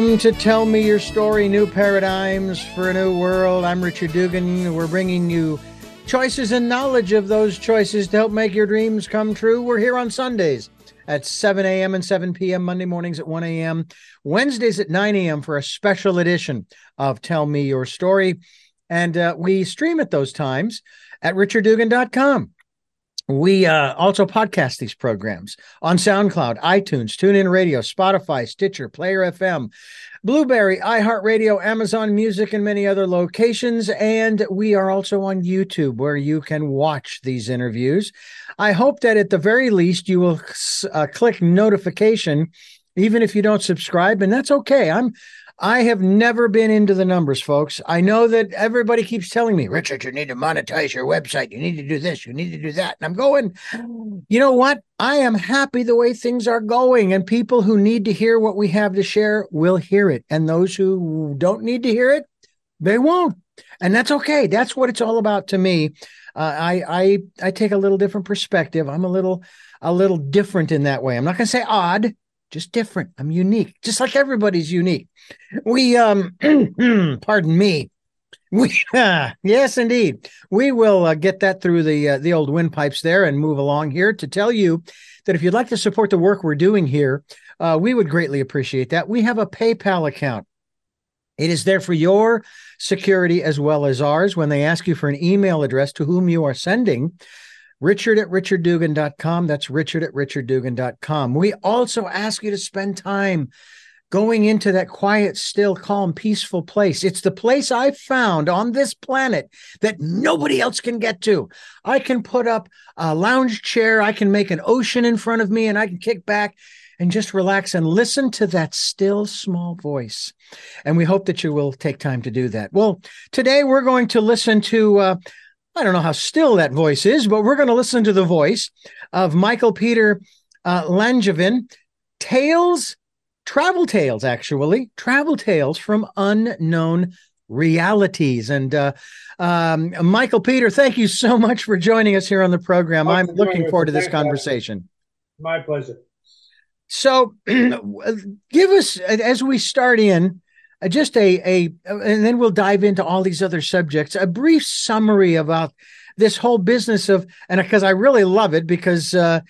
Welcome to Tell Me Your Story New Paradigms for a New World. I'm Richard Dugan. We're bringing you choices and knowledge of those choices to help make your dreams come true. We're here on Sundays at 7 a.m. and 7 p.m., Monday mornings at 1 a.m., Wednesdays at 9 a.m. for a special edition of Tell Me Your Story. And uh, we stream at those times at richarddugan.com. We uh, also podcast these programs on SoundCloud, iTunes, TuneIn Radio, Spotify, Stitcher, Player FM, Blubrry, iHeartRadio, Amazon Music, and many other locations. And we are also on YouTube where you can watch these interviews. I hope that at the very least you will uh, click notification, even if you don't subscribe, and that's okay. I'm I have never been into the numbers, folks. I know that everybody keeps telling me, Richard, you need to monetize your website. You need to do this. You need to do that. And I'm going, you know what? I am happy the way things are going. And people who need to hear what we have to share will hear it. And those who don't need to hear it, they won't. And that's okay. That's what it's all about to me. Uh, I I I take a little different perspective. I'm a little a little different in that way. I'm not going to say odd just different. I'm unique, just like everybody's unique. We, um, pardon me. We, uh, yes, indeed, we will uh, get that through the uh, the old windpipes there and move along here to tell you that if you'd like to support the work we're doing here, uh, we would greatly appreciate that. We have a PayPal account. It is there for your security as well as ours. When they ask you for an email address to whom you are sending, Richard at richarddugan.com. That's Richard at richarddugan.com. We also ask you to spend time going into that quiet, still, calm, peaceful place. It's the place I found on this planet that nobody else can get to. I can put up a lounge chair, I can make an ocean in front of me, and I can kick back and just relax and listen to that still small voice. And we hope that you will take time to do that. Well, today we're going to listen to uh, I don't know how still that voice is, but we're going to listen to the voice of Michael Peter uh, Langevin. Tales, travel tales, actually, travel tales from unknown realities. And uh, um, Michael Peter, thank you so much for joining us here on the program. I'm looking forward to this conversation. My pleasure. So, give us, as we start in, just a a and then we'll dive into all these other subjects. A brief summary about this whole business of and because i really love it because uh,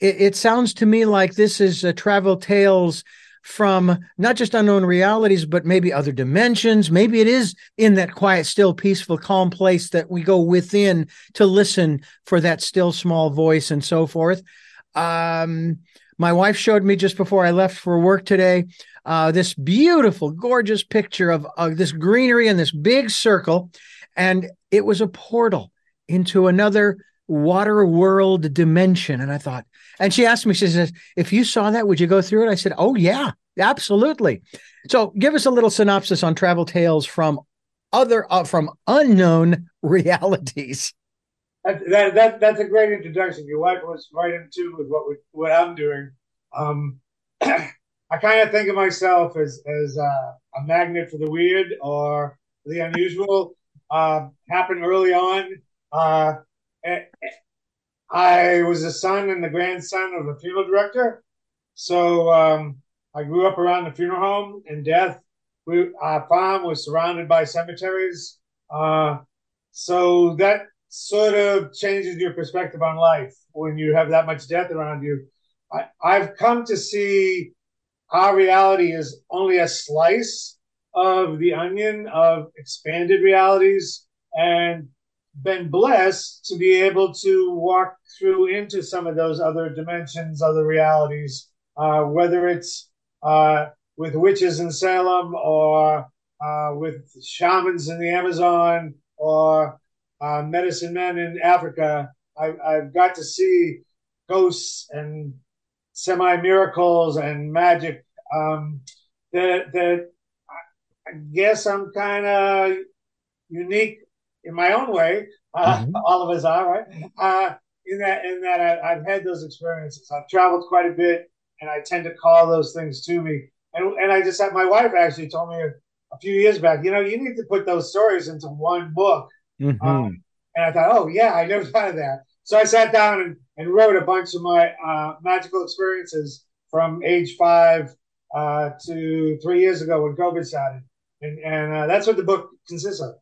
it, it, sounds to me like this is travel tales from not just unknown realities but maybe other dimensions. Maybe it is in that quiet still peaceful calm place that we go within to listen for that still small voice and so forth. Um my wife showed me just before i left for work today uh, this beautiful, gorgeous picture of uh, this greenery and this big circle. And it was a portal into another water world dimension. And I thought, and she asked me, she says, if you saw that, would you go through it? I said, oh, yeah, absolutely. So give us a little synopsis on travel tales from other, uh, from unknown realities. That, that, that, that's a great introduction. Your wife was right in tune with what we, what I'm doing. Um, I kind of think of myself as as uh, a magnet for the weird or the unusual. Uh, happened early on. Uh, I was the son and the grandson of a funeral director, so um, I grew up around the funeral home and death. We, our farm was surrounded by cemeteries, uh, so that sort of changes your perspective on life when you have that much death around you. I, I've come to see our reality is only a slice of the onion of expanded realities and been blessed to be able to walk through into some of those other dimensions, other realities, uh, whether it's uh, with witches in Salem or uh, with shamans in the Amazon or uh, medicine men in Africa. I, I've got to see ghosts and semi miracles and magic um, that that I guess I'm kind of unique in my own way. Uh, mm-hmm. All of us are, right? Uh, in that in that I, have had those experiences. I've traveled quite a bit, and I tend to call those things to me. And and I just had my wife actually told me a, a few years back, you know, you need to put those stories into one book. Mm-hmm. Um, and I thought, oh yeah, I never thought of that. So I sat down and, and wrote a bunch of my uh, magical experiences from age five uh, to three years ago when COVID started, and and uh, that's what the book consists of.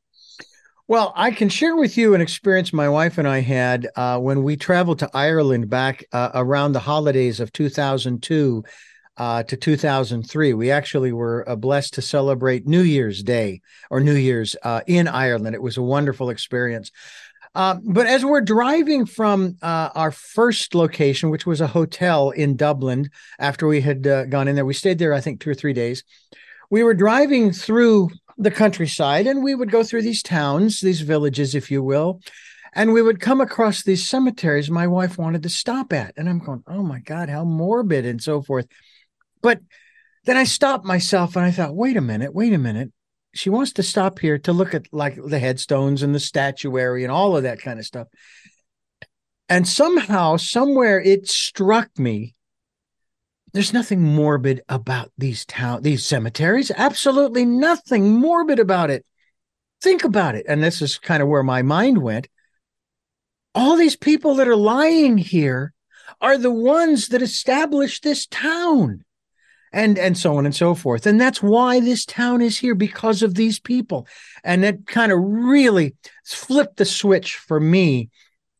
Well, I can share with you an experience my wife and I had uh, when we traveled to Ireland back uh, around the holidays of 2002 uh, to 2003. We actually were uh, blessed to celebrate New Year's Day or New Year's uh, in Ireland. It was a wonderful experience. Uh, but as we're driving from our first location, which was a hotel in Dublin, after we had gone in there, we stayed there, I think, two or three days. We were driving through the countryside and we would go through these towns, these villages, if you will, and we would come across these cemeteries my wife wanted to stop at. And I'm going, oh my God, how morbid and so forth. But then I stopped myself and I thought, wait a minute, wait a minute. She wants to stop here to look at like the headstones and the statuary and all of that kind of stuff. And somehow, somewhere it struck me there's nothing morbid about these town these cemeteries. Absolutely nothing morbid about it. Think about it. And this is kind of where my mind went. All these people that are lying here are the ones that established this town and and so on and so forth and that's why this town is here because of these people and that kind of really flipped the switch for me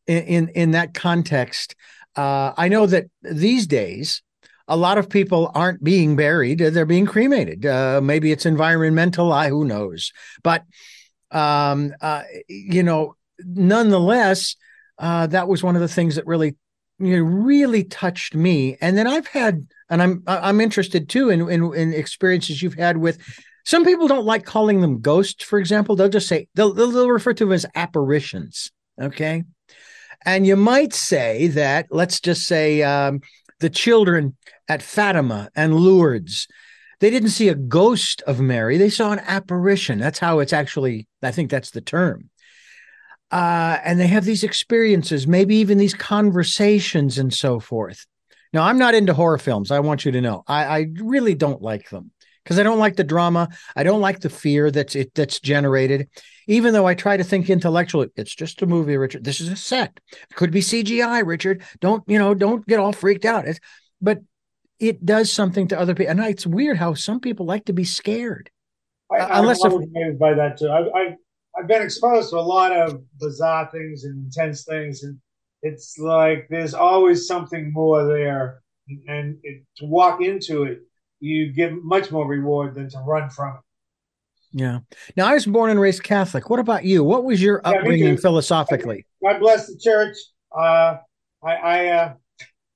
in in, in that context uh, i know that these days a lot of people aren't being buried; they're being cremated. Uh, maybe it's environmental. I who knows, but um, uh, you know, nonetheless, uh, that was one of the things that really, you know, really touched me. And then I've had, and I'm I'm interested too in in, in experiences you've had with. Some people don't like calling them ghosts, for example. They'll just say they'll, they'll refer to them as apparitions. Okay. And you might say that, let's just say, um, the children at Fatima and Lourdes. They didn't see a ghost of Mary, they saw an apparition. That's how it's actually, I think that's the term. Uh, and they have these experiences, maybe even these conversations and so forth. Now, I'm not into horror films. I want you to know. I, I really don't like them because I don't like the drama. I don't like the fear that's it that's generated. Even though I try to think intellectually, it's just a movie, Richard. This is a set. It could be CGI, Richard. Don't you know? Don't get all freaked out. It's, but it does something to other people. And it's weird how some people like to be scared. I, uh, unless I'm if, by that too. I, I, I've been exposed to a lot of bizarre things and intense things, and it's like there's always something more there. And, it, to walk into it, you get much more reward than to run from it. Yeah. Now, I was born and raised Catholic. What about you? What was your yeah, upbringing philosophically? God bless the church. Uh, I, I uh,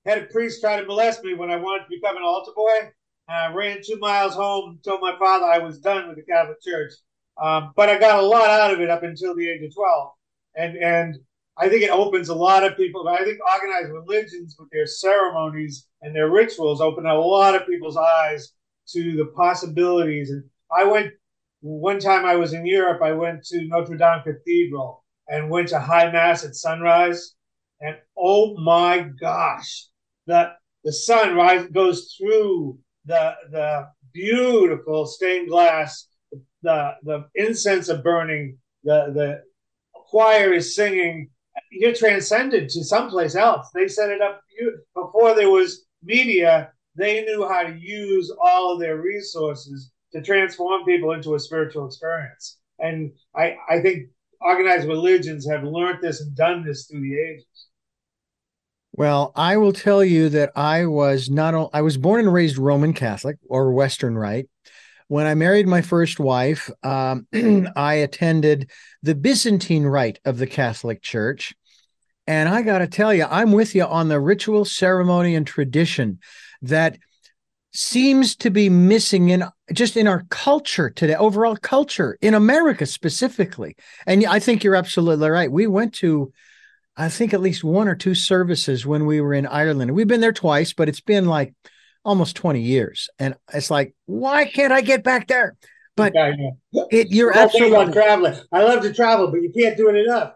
had a priest try to molest me when I wanted to become an altar boy. I ran two miles home, told my father I was done with the Catholic Church. Um, but I got a lot out of it up until the age of 12. And, and I think it opens a lot of people. I think organized religions with their ceremonies and their rituals open a lot of people's eyes to the possibilities. And I went one time I was in Europe, I went to Notre Dame Cathedral and went to High Mass at sunrise. And oh my gosh, the the sun rise, goes through the the beautiful stained glass, the the incense are burning, the the choir is singing. You're transcended to someplace else. They set it up before there was media. They knew how to use all of their resources to transform people into a spiritual experience. And I, I think organized religions have learned this and done this through the ages. Well, I will tell you that I was not I was born and raised Roman Catholic or Western Rite. When I married my first wife, um, I attended the Byzantine Rite of the Catholic Church. And I got to tell you, I'm with you on the ritual, ceremony, and tradition that seems to be missing in just in our culture today, overall culture in America specifically. And I think you're absolutely right. We went to I think at least one or two services when we were in Ireland. We've been there twice, but it's been like almost 20 years. And it's like, why can't I get back there? But yeah, yeah. it you're absolutely about traveling. I love to travel, but you can't do it enough.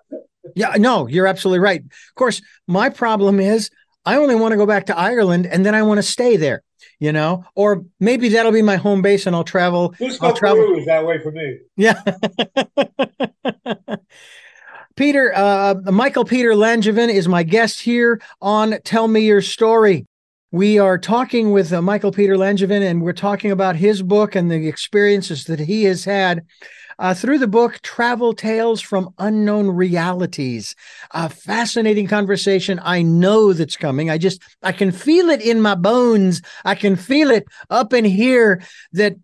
yeah, no, you're absolutely right. Of course, my problem is I only want to go back to Ireland and then I want to stay there, you know, or maybe that'll be my home base and I'll travel. I'll travel. is that way for me. Yeah. Peter, uh, Michael Peter Langevin is my guest here on Tell Me Your Story. We are talking with uh, Michael Peter Langevin, and we're talking about his book and the experiences that he has had uh, through the book Travel Tales from Unknown Realities. A fascinating conversation. I know that's coming. I just, I can feel it in my bones. I can feel it up in here that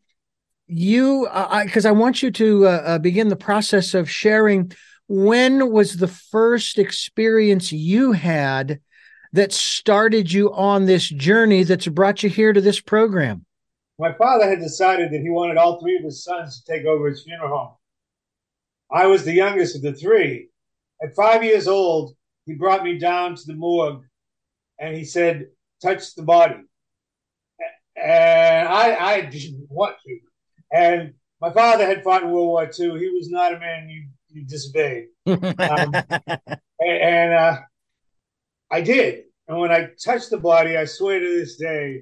you, because uh, I, I, want you to uh, uh, begin the process of sharing when was the first experience you had that started you on this journey that's brought you here to this program? My father had decided that he wanted all three of his sons to take over his funeral home. I was the youngest of the three. At five years old, he brought me down to the morgue and he said, touch the body. And I, I didn't want to. And my father had fought in World War II. He was not a man you, you disobeyed. um, and, and uh, I did. And when I touched the body, I swear to this day,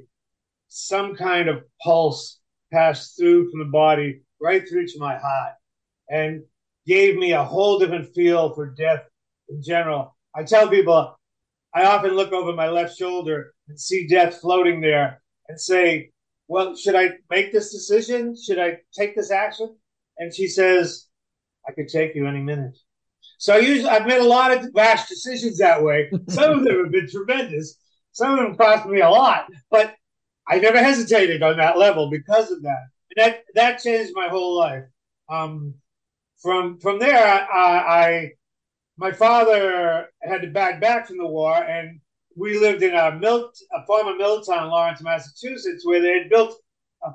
some kind of pulse passed through from the body right through to my heart and gave me a whole different feel for death in general. I tell people, I often look over my left shoulder and see death floating there and say, Well, should I make this decision? Should I take this action? And she says, I could take you any minute. So I usually I've made a lot of rash decisions that way. Some of them have been tremendous. Some of them cost me a lot, but I never hesitated on that level because of that. And that that changed my whole life. Um, from from there, I, I my father had to back back from the war, and we lived in a mill a former mill town, Lawrence, Massachusetts, where they had built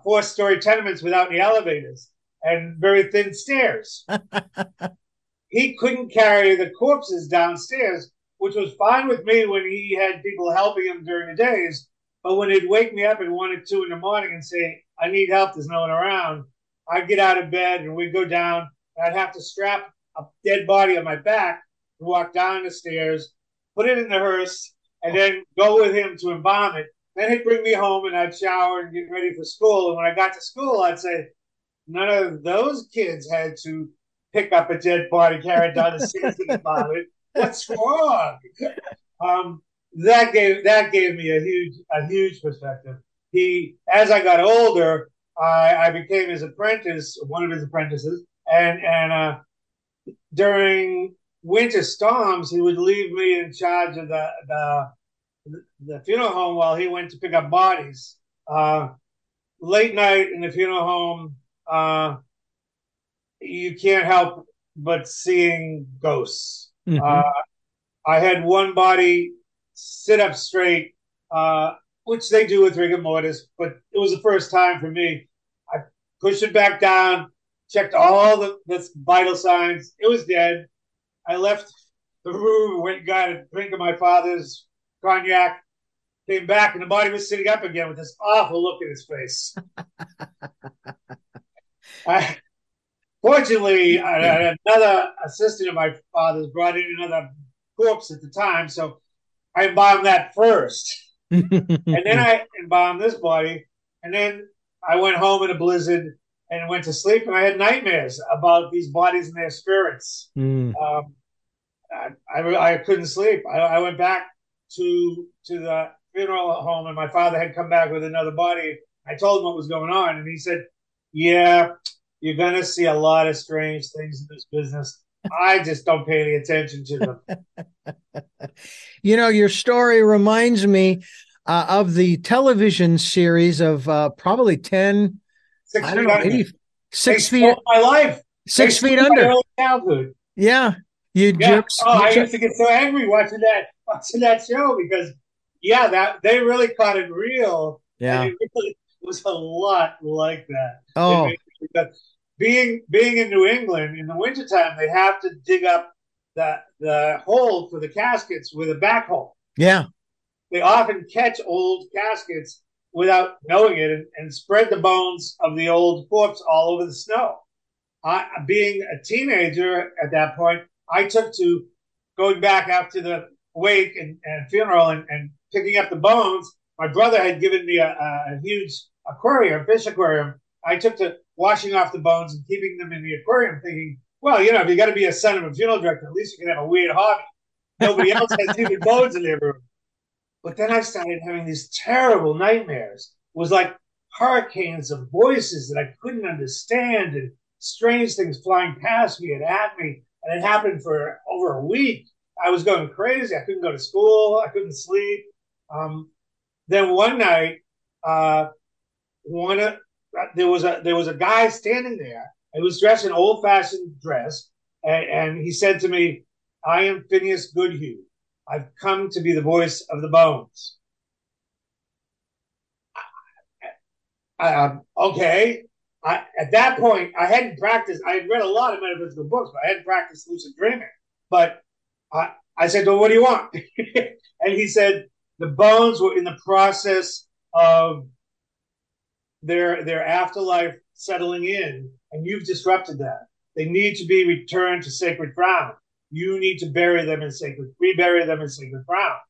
four story tenements without any elevators and very thin stairs. he couldn't carry the corpses downstairs, which was fine with me when he had people helping him during the days. But when he'd wake me up at one or two in the morning and say, I need help, there's no one around, I'd get out of bed and we'd go down. I'd have to strap a dead body on my back and walk down the stairs, put it in the hearse, and then go with him to embalm it. Then he'd bring me home and I'd shower and get ready for school. And when I got to school, I'd say, none of those kids had to pick up a dead body, carry it down the about it. What's wrong? Um, that gave that gave me a huge a huge perspective. He, as I got older, I, I became his apprentice, one of his apprentices, and and uh, during winter storms, he would leave me in charge of the the the funeral home while he went to pick up bodies. Uh, late night in the funeral home, uh, you can't help but seeing ghosts. Mm-hmm. Uh, I had one body sit up straight, uh, which they do with rigor mortis, but it was the first time for me. I pushed it back down, checked all the, the vital signs. It was dead. I left the room, went and got a drink of my father's cognac, came back, and the body was sitting up again with this awful look in his face. I, Fortunately, another assistant of my father's brought in another corpse at the time, so I embalmed that first, and then I embalmed this body, and then I went home in a blizzard and went to sleep, and I had nightmares about these bodies and their spirits. Mm. Um, I, I, I, couldn't sleep. I, I went back to to the funeral home, and my father had come back with another body. I told him what was going on, and he said, "Yeah, you're going to see a lot of strange things in this business. I just don't pay any attention to them. you know, your story reminds me uh, of the television series of uh, probably 10, six I don't know, maybe six feet. My life. Six feet under. Childhood. Yeah. You yeah. Jerks, oh, I used to get so angry watching that watching that show because yeah, that they really caught it real. Yeah. it really was a lot like that. Oh being being in New England in the wintertime, they have to dig up the the hole for the caskets with a backhoe. Yeah. They often catch old caskets without knowing it and, and spread the bones of the old corpse all over the snow. I, being a teenager at that point, I took to going back after the wake and, and funeral and, and, picking up the bones. My brother had given me a, a huge aquarium, fish aquarium. I took to washing off the bones and keeping them in the aquarium, thinking, well, you know, if you got to be a son of a funeral director, at least you can have a weird hobby. Nobody else has human bones in their room. But then I started having these terrible nightmares. It was like hurricanes of voices that I couldn't understand and strange things flying past me and at me. And it happened for over a week. I was going crazy. I couldn't go to school. I couldn't sleep. Um, then one night, uh, one of, there was a there was a guy standing there. He was dressed in old fashioned dress, and, and, he said to me, "I am Phineas Goodhue. I've come to be the voice of the bones." Um, okay. I, at that point, I hadn't practiced. I had read a lot of metaphysical books, but I hadn't practiced lucid dreaming. But I, I said, "Well, what do you want?" and he said, "The bones were in the process of their their afterlife settling in, and you've disrupted that. They need to be returned to sacred ground. You need to bury them in sacred, rebury them in sacred ground."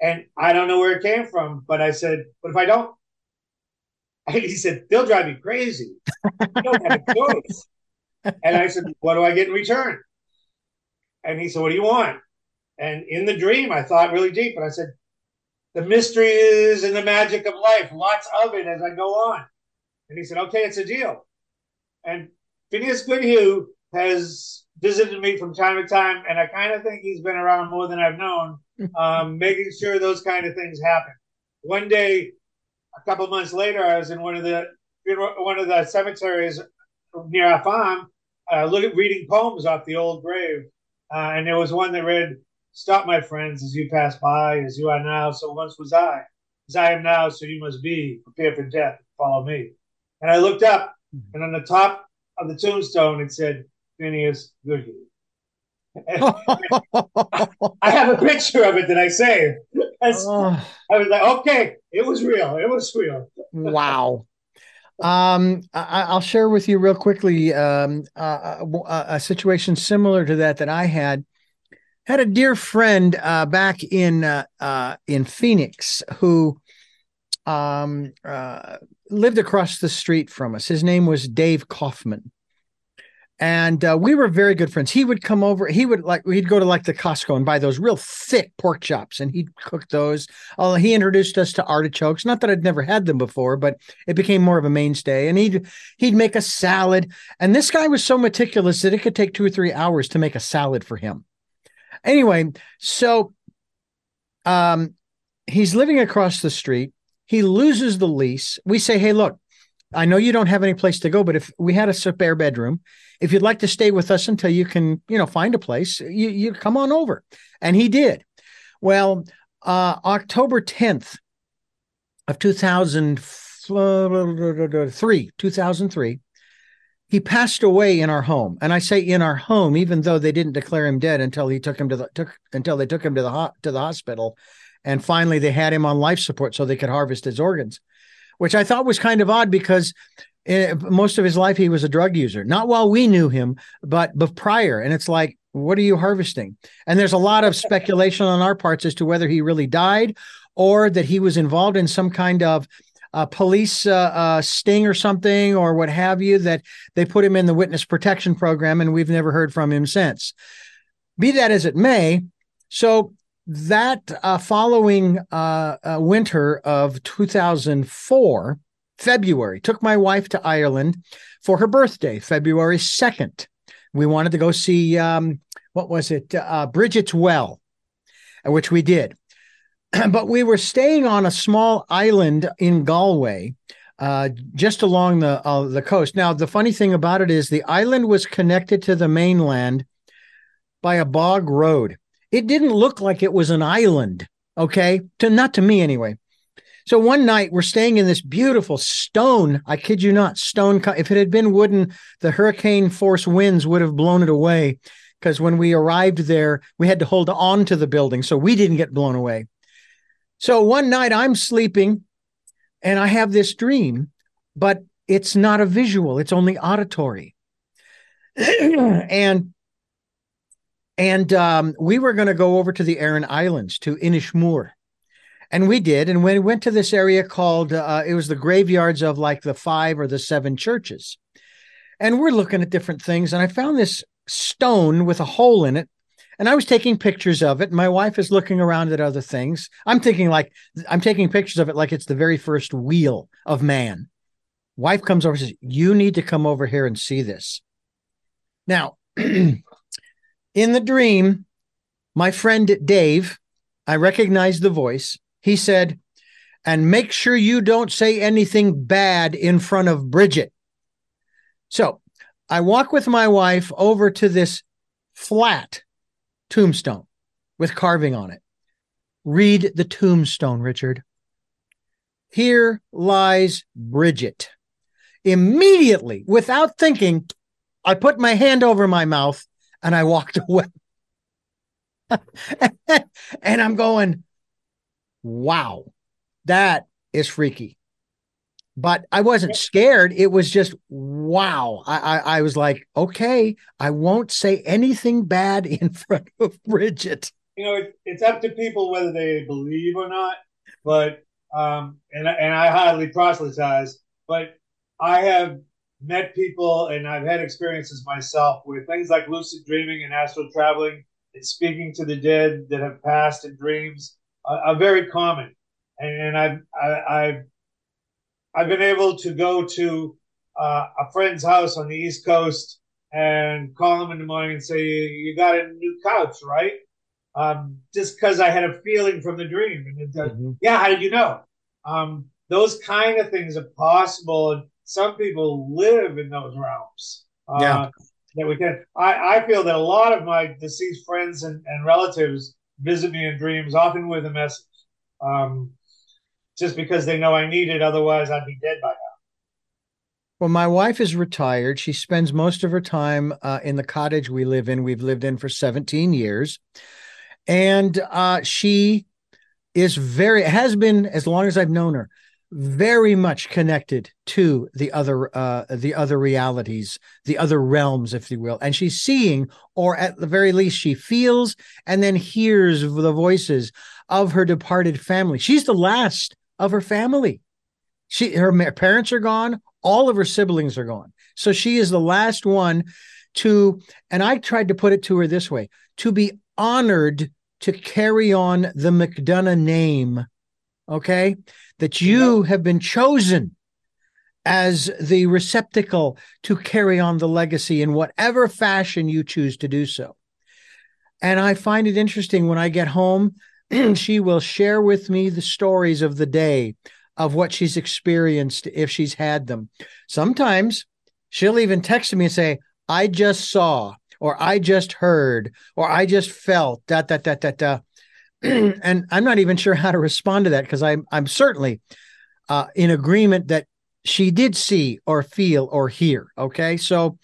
And I don't know where it came from, but I said, "But if I don't?" And he said, they'll drive you crazy. You don't have a choice. And I said, what do I get in return? And he said, what do you want? And in the dream, I thought really deep, and I said, the mystery is in the magic of life, lots of it as I go on. And he said, okay, it's a deal. And Phineas Goodhue has visited me from time to time, and I kind of think he's been around more than I've known, um, making sure those kind of things happen. One day, a couple months later, I was in one of the one of the cemeteries near our farm, uh, looking reading poems off the old grave, uh, and there was one that read, "Stop, my friends, as you pass by, as you are now, so once was I. As I am now, so you must be. Prepare for death. Follow me." And I looked up, and on the top of the tombstone it said, "Phineas Goodhue." I have a picture of it that I saved. Oh. I was like, okay, it was real. It was real. wow. Um, I, will share with you real quickly um, uh, a, a, situation similar to that that I had. Had a dear friend uh, back in uh, uh in Phoenix who um, uh, lived across the street from us. His name was Dave Kaufman and uh, we were very good friends. He would come over. He would like he'd go to like the Costco and buy those real thick pork chops, and he'd cook those. Uh, he introduced us to artichokes. Not that I'd never had them before, but it became more of a mainstay. And he'd he'd make a salad. And this guy was so meticulous that it could take two or three hours to make a salad for him. Anyway, so um, he's living across the street. He loses the lease. We say, "Hey, look, I know you don't have any place to go, but if we had a spare bedroom, if you'd like to stay with us until you can, you know, find a place, you, you come on over. And he did. Well, uh, October 10th of 2003, 2003, he passed away in our home. And I say in our home, even though they didn't declare him dead until he took him to the took until they took him to the ho- to the hospital. And finally they had him on life support so they could harvest his organs which I thought was kind of odd because eh, most of his life he was a drug user. Not while we knew him, but but prior. And it's like, what are you harvesting? And there's a lot of speculation on our parts as to whether he really died or that he was involved in some kind of uh, police uh, uh, sting or something or what have you that they put him in the witness protection program and we've never heard from him since. Be that as it may, so that uh, following uh, uh, winter of 2004, February, took my wife to Ireland for her birthday, February 2nd. We wanted to go see, um, what was it? Uh, Bridget's Well, which we did. but we were staying on a small island in Galway, uh, just along the uh, the coast. Now, the funny thing about it is the island was connected to the mainland by a bog road. It didn't look like it was an island. Okay. To not to me anyway. So one night we're staying in this beautiful stone. I kid you not, stone. If it had been wooden, the hurricane force winds would have blown it away. Because when we arrived there, we had to hold on to the building so we didn't get blown away. So one night I'm sleeping and I have this dream, but it's not a visual, it's only auditory. and and um, we were going to go over to the Aran Islands to Inishmore. And we did. And we went to this area called, uh, it was the graveyards of like the five or the seven churches. And we're looking at different things. And I found this stone with a hole in it. And I was taking pictures of it. My wife is looking around at other things. I'm thinking like I'm taking pictures of it like it's the very first wheel of man. Wife comes over says, You need to come over here and see this. Now, in the dream, my friend Dave, I recognized the voice. He said, and make sure you don't say anything bad in front of Bridget. So I walk with my wife over to this flat tombstone with carving on it. Read the tombstone, Richard. Here lies Bridget. Immediately, without thinking, I put my hand over my mouth and I walked away. and I'm going, wow, that is freaky. But I wasn't scared. It was just wow. I, I, I was like, okay, I won't say anything bad in front of Bridget. You know, it, it's up to people whether they believe or not. But um, and and I hardly proselytize, but I have met people and I've had experiences myself with things like lucid dreaming and astral traveling and speaking to the dead that have passed in dreams are, are very common. And, and I've, I, I've, I've been able to go to uh, a friend's house on the East Coast and call him in the morning and say, You got a new couch, right? Um, just because I had a feeling from the dream. And it, uh, mm-hmm. yeah, how did you know? Um, those kind of things are possible. And some people live in those realms. Uh, yeah that we can. I, I feel that a lot of my deceased friends and, and relatives visit me in dreams, often with a message, um, just because they know I need it. Otherwise, I'd be dead by now. Well, my wife is retired. She spends most of her time uh, in the cottage we live in. We've lived in for 17 years. And uh, she is very, has been as long as I've known her, very much connected to the other uh the other realities the other realms if you will and she's seeing or at the very least she feels and then hears the voices of her departed family she's the last of her family. She her parents are gone. All of her siblings are gone. So she is the last one to and i tried to put it to her this way to be honored to carry on the mcdonough name okay? That you have been chosen as the receptacle to carry on the legacy in whatever fashion you choose to do so. And I find it interesting when I get home, she will share with me the stories of the day of what she's experienced if she's had them. Sometimes she'll even text me and say, I just saw, or I just heard, or I just felt, da, da, da, da, da. and I'm not even sure how to respond to that because I'm I'm certainly uh, in agreement that she did see or feel or hear. Okay, so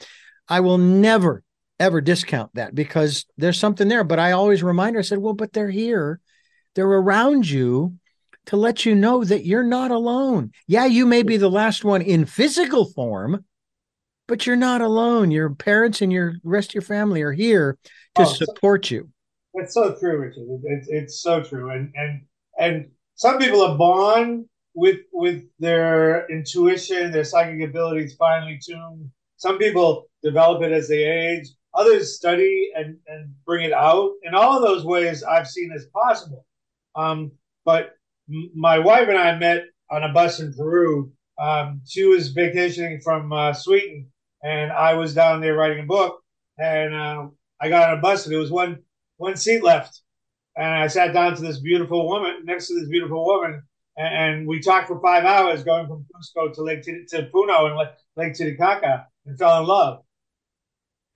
I will never ever discount that because there's something there. But I always remind her. I said, "Well, but they're here, they're around you." To let you know that you're not alone. Yeah, you may be the last one in physical form, but you're not alone. Your parents and your rest of your family are here to oh, support so- you it's so true, Richard. It's it's so true, and and and some people are born with with their intuition, their psychic abilities finely tuned. Some people develop it as they age. Others study and and bring it out. In all of those ways, I've seen as possible. Um, but my wife and I met on a bus in Peru. Um, she was vacationing from uh, Sweden, and I was down there writing a book. And uh, I got on a bus, and there was one one seat left. And I sat down to this beautiful woman, next to this beautiful woman, and, and we talked for five hours going from Cusco to Lake to, to Puno and Lake Titicaca and fell in love.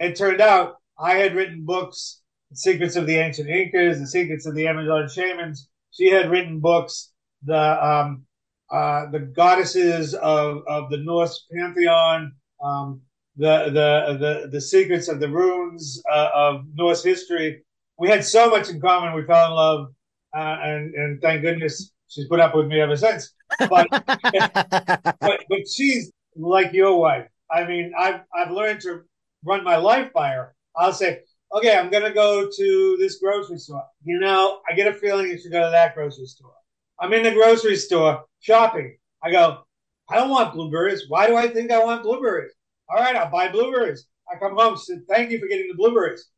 It turned out I had written books, The Secrets of the Ancient Incas, The Secrets of the Amazon Shamans. She had written books, the um, uh, the goddesses of, of the Norse pantheon, um, the, the the the secrets of the runes uh, of Norse history we had so much in common. We fell in love, uh, and and thank goodness she's put up with me ever since. But but, but she's like your wife. I mean, I've I've learned to run my life by her. I'll say, okay, I'm gonna go to this grocery store. You know, I get a feeling you should go to that grocery store. I'm in the grocery store shopping. I go, I don't want blueberries. Why do I think I want blueberries? All right, I'll buy blueberries. I come home, said, thank you for getting the blueberries.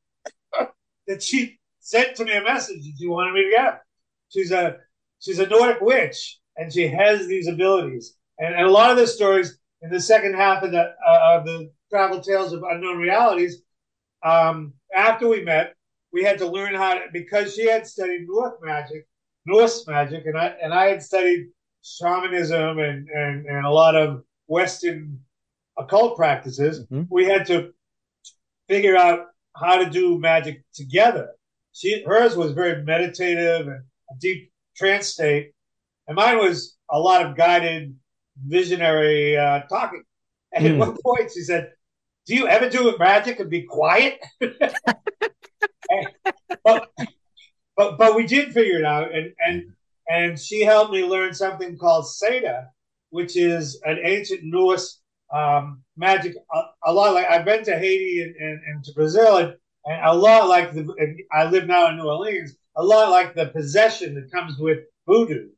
that she sent to me a message that she wanted me to get. She's a she's a Nordic witch, and she has these abilities. And, and a lot of the stories in the second half of the uh, of the travel tales of unknown realities. Um, after we met, we had to learn how to because she had studied North magic, Norse magic, and I and I had studied shamanism and and, and a lot of Western occult practices. Mm-hmm. We had to figure out how to do magic together. She hers was very meditative and a deep trance state, and mine was a lot of guided, visionary uh, talking. And mm. at one point, she said, "Do you ever do magic and be quiet?" but, but but we did figure it out, and and and she helped me learn something called Seidr, which is an ancient Norse um, magic. A, a, lot like I've been to Haiti and, and, and to Brazil, and, and, a lot like the. I live now in New Orleans. A lot like the possession that comes with voodoo,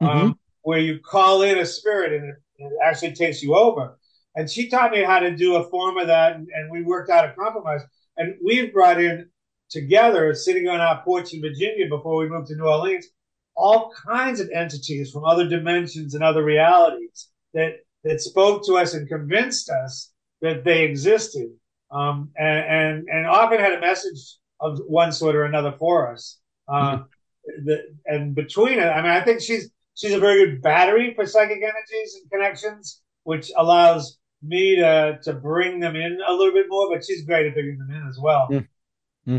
um, mm-hmm. where you call in a spirit and it, it, actually takes you over. And she taught me how to do a form of that, and, and we worked out a compromise. And we've brought in together, sitting on our porch in Virginia before we moved to New Orleans, all kinds of entities from other dimensions and other realities that that spoke to us and convinced us that they existed, um, and, and, and often had a message of one sort or another for us. Uh, mm-hmm. the, and between it, I mean, I think she's she's a very good battery for psychic energies and connections, which allows me to to bring them in a little bit more. But she's great at bringing them in as well. Mm-hmm.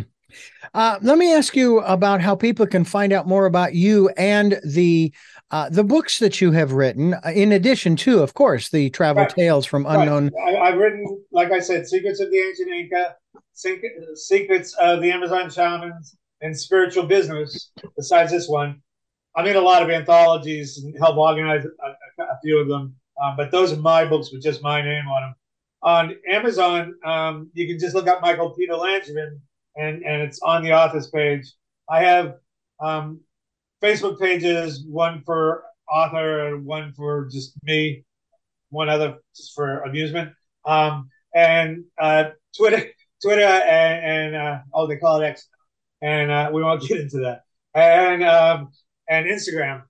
Uh, let me ask you about how people can find out more about you and the uh, the books that you have written, uh, in addition to, of course, the travel right. tales from unknown. Right. I, have written, like I said, Secrets of the Ancient Inca, Secrets of the Amazon Shamans, and Spiritual Business. Besides this one, I'm in a lot of anthologies and help organize a, a few of them. Um, but those are my books with just my name on them. On Amazon, um, you can just look up Michael Peter Langevin and and it's on the authors page. I have um, Facebook pages, one for author and one for just me, one other just for amusement, um, and uh, Twitter, Twitter, and, and uh, oh, they call it X, and uh, we won't get into that, and um, and Instagram.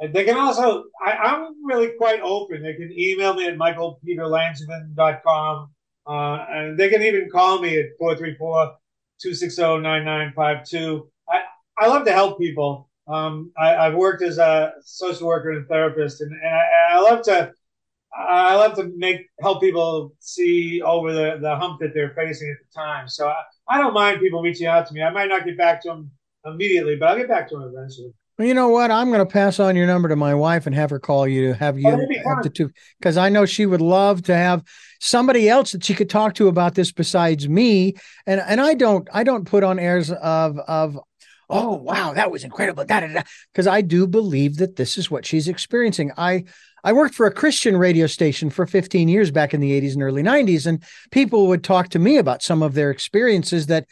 They can also, I, am really quite open. They can email me at michaelpeterlangevin.com. Uh, and they can even call me at 434 260-9952. I, I love to help people. Um, I, have worked as a social worker and therapist, and, and I, I, love to I love to make help people see over the, the hump that they're facing at the time. So I, I don't mind people reaching out to me. I might not get back to them immediately, but I'll get back to them eventually. Well, you know what? I'm going to pass on your number to my wife and have her call you to have you oh, have the two because I know she would love to have somebody else that she could talk to about this besides me. And and I don't I don't put on airs of of oh wow that was incredible because I do believe that this is what she's experiencing. I I worked for a Christian radio station for 15 years back in the 80s and early 90s, and people would talk to me about some of their experiences that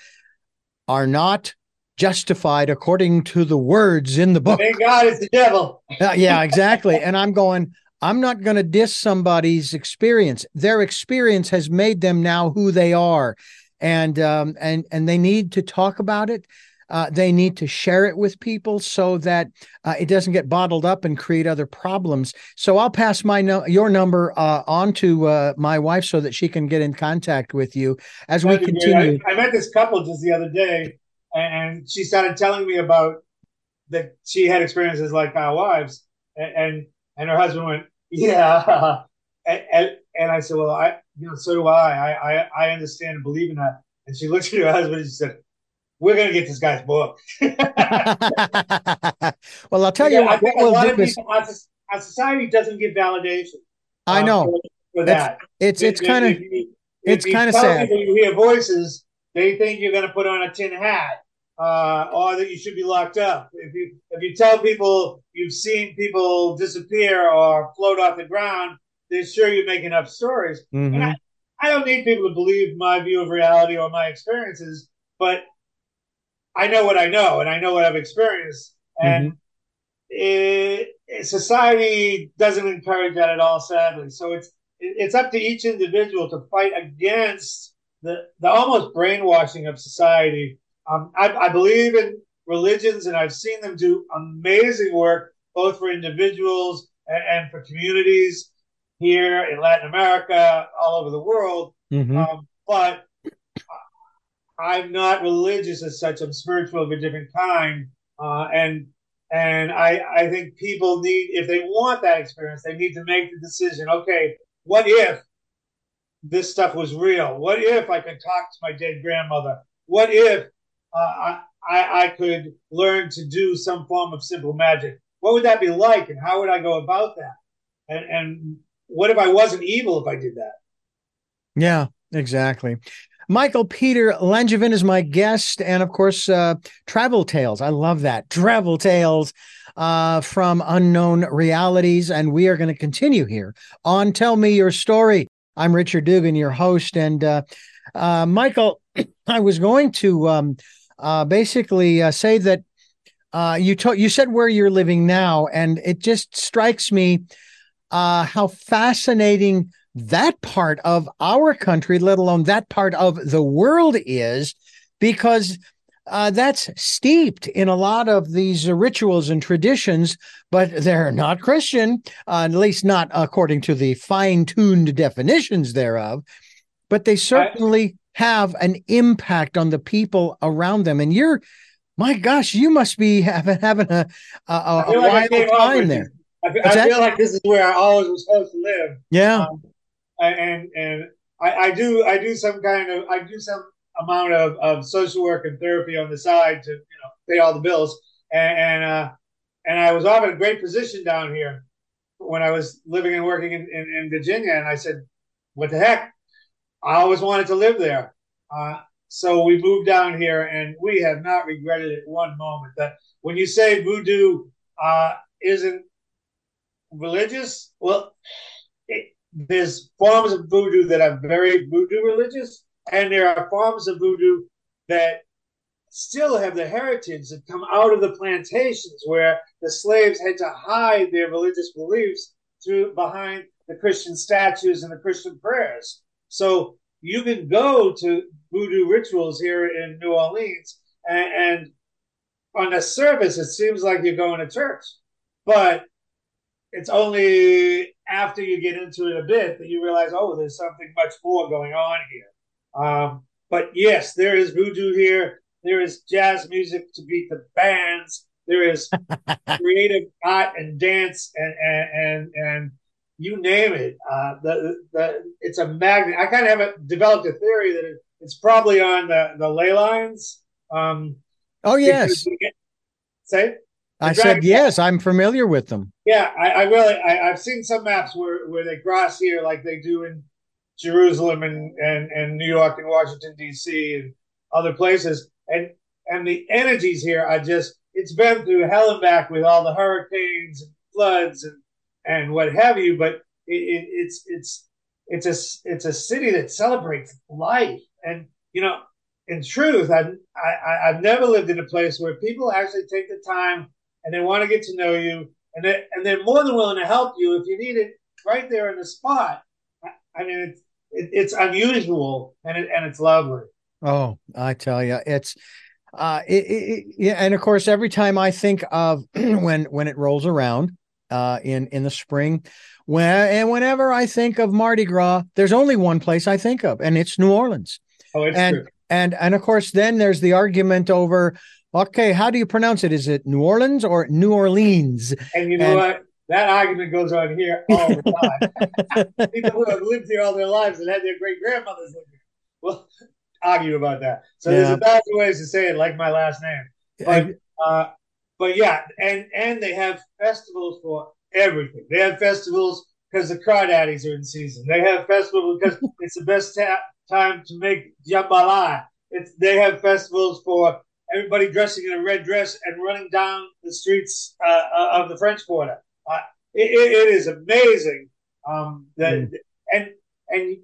are not justified according to the words in the book. Thank God it's the devil. uh, yeah, exactly. And I'm going, I'm not going to diss somebody's experience. Their experience has made them now who they are. And um, and and they need to talk about it. Uh, they need to share it with people so that uh, it doesn't get bottled up and create other problems. So I'll pass my no- your number uh, on to uh, my wife so that she can get in contact with you as That'd we continue. I, I, met this couple just the other day and she started telling me about that she had experiences like our wives, and and, and her husband went, yeah, and, and, and I said, well, I you know so do I. I I, I understand and believe in that. And she looked at her husband and she said, we're going to get this guy's book. well, I'll tell yeah, you what, what we'll do is our, our, society doesn't give validation. I um, know for, for that. It's it's, kind of it's kind of sad. People you hear voices, they think you're going to put on a tin hat uh, or that you should be locked up. If you if you tell people you've seen people disappear or float off the ground, they're sure you're making up stories. Mm-hmm. And I, I don't need people to believe my view of reality or my experiences, but I know what I know and I know what I've experienced. And mm-hmm. it, society doesn't encourage that at all, sadly. So it's it's up to each individual to fight against the, the almost brainwashing of society um, I, I believe in religions, and I've seen them do amazing work, both for individuals and, and for communities here in Latin America, all over the world. Mhm. Um, but I'm not religious as such. I'm spiritual of a different kind, uh, and and I I think people need if they want that experience, they need to make the decision. Okay, what if this stuff was real? What if I could talk to my dead grandmother? What if uh, I, I could learn to do some form of simple magic? What would that be like, and how would I go about that? And and what if I wasn't evil if I did that? Yeah, exactly. Michael Peter Langevin is my guest, and of course, uh, Travel Tales. I love that. Travel Tales uh, from Unknown Realities. And we are going to continue here on Tell Me Your Story. I'm Richard Dugan, your host. And uh, uh, Michael, I was going to um, uh, basically uh, say that uh, you told you said where you're living now, and it just strikes me uh, how fascinating that part of our country, let alone that part of the world, is because uh, that's steeped in a lot of these uh, rituals and traditions, but they're not Christian, uh, at least not according to the fine tuned definitions thereof. But they certainly have an impact on the people around them. And you're, my gosh, you must be having, having a, a, a I feel like wild time there. I, feel- I feel like this is where I always was supposed to live. Yeah. Um, and and I, I do I do some kind of I do some amount of, of social work and therapy on the side to you know pay all the bills and and, uh, and I was offered a great position down here when I was living and working in, in, in Virginia and I said what the heck I always wanted to live there. Uh, so we moved down here and we have not regretted it one moment. That when you say voodoo uh, isn't religious? Well it, there's forms of voodoo that are very voodoo religious, and there are forms of voodoo that still have the heritage that come out of the plantations where the slaves had to hide their religious beliefs through behind the Christian statues and the Christian prayers. So you can go to voodoo rituals here in New Orleans, and, and on the service, it seems like you're going to church, but it's only after you get into it a bit that you realize, oh, there's something much more going on here. Um, but yes, there is voodoo here. There is jazz music to beat the bands. There is creative art and dance and and and, and you name it. Uh, the, the it's a magnet. I kind of have a, developed a theory that it, it's probably on the the ley lines. Um, Oh, yes. Say. I said, Dragon- yes, I'm familiar with them. Yeah, I, I really I, I've seen some maps where, where they cross here like they do in Jerusalem and, and, and New York and Washington DC and other places. And and the energies here are just it's been through hell and back with all the hurricanes and floods and, and what have you, but it, it, it's it's it's a it's a city that celebrates life. And you know, in truth, I, I I've never lived in a place where people actually take the time and they want to get to know you, and they and they're more than willing to help you if you need it right there in the spot. I, I mean, it's it, it's unusual and it, and it's lovely. Oh, I tell you, it's uh, it, it- yeah, and of course, every time I think of when when it rolls around uh, in in the spring, when and whenever I think of Mardi Gras, there's only one place I think of, and it's New Orleans. Oh, it's and true. and and of course, then there's the argument over. Okay, how do you pronounce it? Is it New Orleans or New Orleans? And you know and- what? That argument goes on here all the time. People who have lived here all their lives and had their great grandmothers live here will argue about that. So there's a thousand ways to say it, like my last name. But uh, but yeah, and and they have festivals for everything. They have festivals because the crawdaddies are in season. They have festivals because it's the best ta- time to make jambalaya. It's they have festivals for everybody dressing in a red dress and running down the streets uh, of the French Quarter. Uh, it, it- it is amazing um, that Mm. and and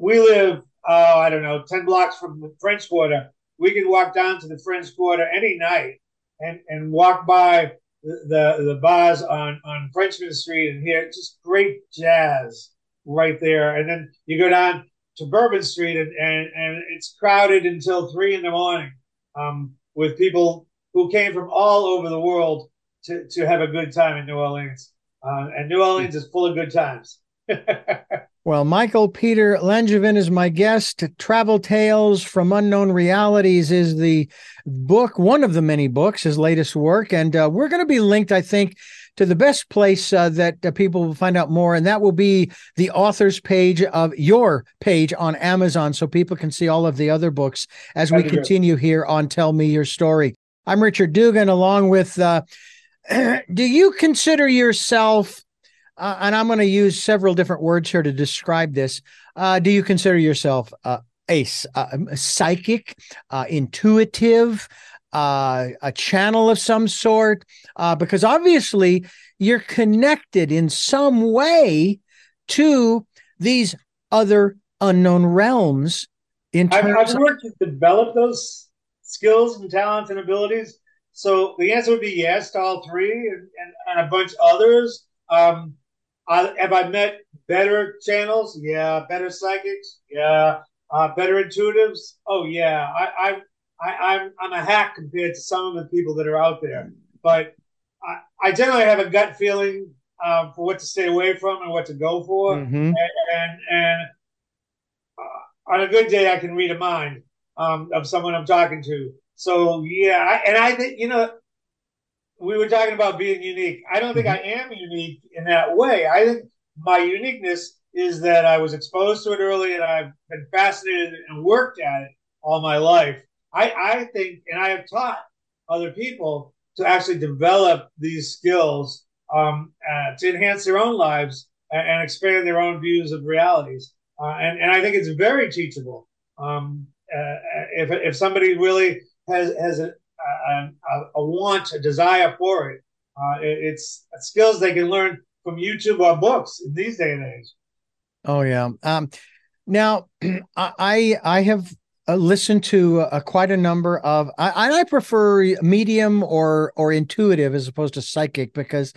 we live uh, I don't know ten blocks from the French Quarter. We can walk down to the French Quarter any night and and walk by the the, bars on on Frenchmen Street and hear just great jazz right there. And then you go down to Bourbon Street and and, and it's crowded until three in the morning. um, with people who came from all over the world to, to have a good time in New Orleans. Uh, and New Orleans is full of good times. well, Michael Peter Langevin is my guest. Travel Tales from Unknown Realities is the book, one of the many books, his latest work. And uh, we're going to be linked, I think, to the best place uh, that uh, people will find out more, and that will be the author's page of your page on Amazon, so people can see all of the other books as we continue here on Tell Me Your Story. I'm Richard Dugan, along with. Uh, do you consider yourself? Uh, and I'm going to use several different words here to describe this. Uh, do you consider yourself a, a psychic, intuitive? uh, a channel of some sort? Uh, because obviously you're connected in some way to these other unknown realms. In terms I've, I've worked to develop those skills and talents and abilities. So the answer would be yes to all three and, and, and a bunch of others. Um, I, have I met better channels? Yeah. Better psychics? Yeah. Uh, better intuitives? Oh, yeah. I, I've I, am I'm, I'm a hack compared to some of the people that are out there. But I, I generally have a gut feeling um, for what to stay away from and what to go for. Mm-hmm. And and, and uh, on a good day, I can read a mind um, of someone I'm talking to. So yeah, I, and I think you know we were talking about being unique. I don't think mm-hmm. I am unique in that way. I think my uniqueness is that I was exposed to it early and I've been fascinated and worked at it all my life. I, I think, and I have taught other people to actually develop these skills um, uh, to enhance their own lives and, and, expand their own views of realities. Uh, and, and I think it's very teachable. Um, uh, if, if somebody really has, has a, a, a want, a desire for it, uh, it, it's skills they can learn from YouTube or books in these day and age. Oh yeah. Um, now, I I have uh, listen to uh, quite a number of I, I prefer medium or or intuitive as opposed to psychic because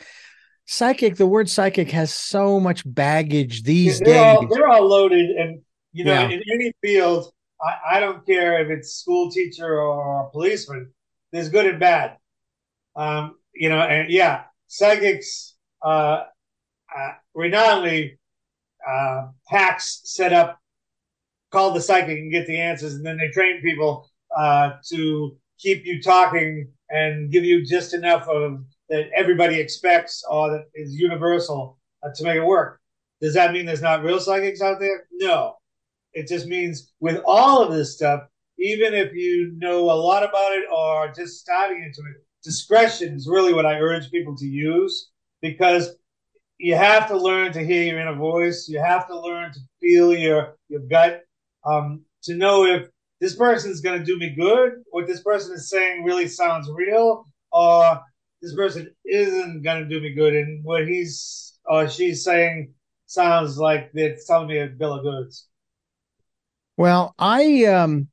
psychic the word psychic has so much baggage these they're days all, they're all loaded and you know yeah. in any field I, I, don't care if it's school teacher or policeman there's good and bad um, you know and yeah psychics uh, uh renownedly uh, hacks set up call the psychic and get the answers, and then they train people uh, to keep you talking and give you just enough of that everybody expects or that is universal uh, to make it work. Does that mean there's not real psychics out there? No. It just means with all of this stuff, even if you know a lot about it or just starting into it, discretion is really what I urge people to use because you have to learn to hear your inner voice. You have to learn to feel your, your gut um, to know if this person is going to do me good, what this person is saying really sounds real, or this person isn't going to do me good, and what he's or she's saying sounds like it's telling me a bill of goods. Well, I um,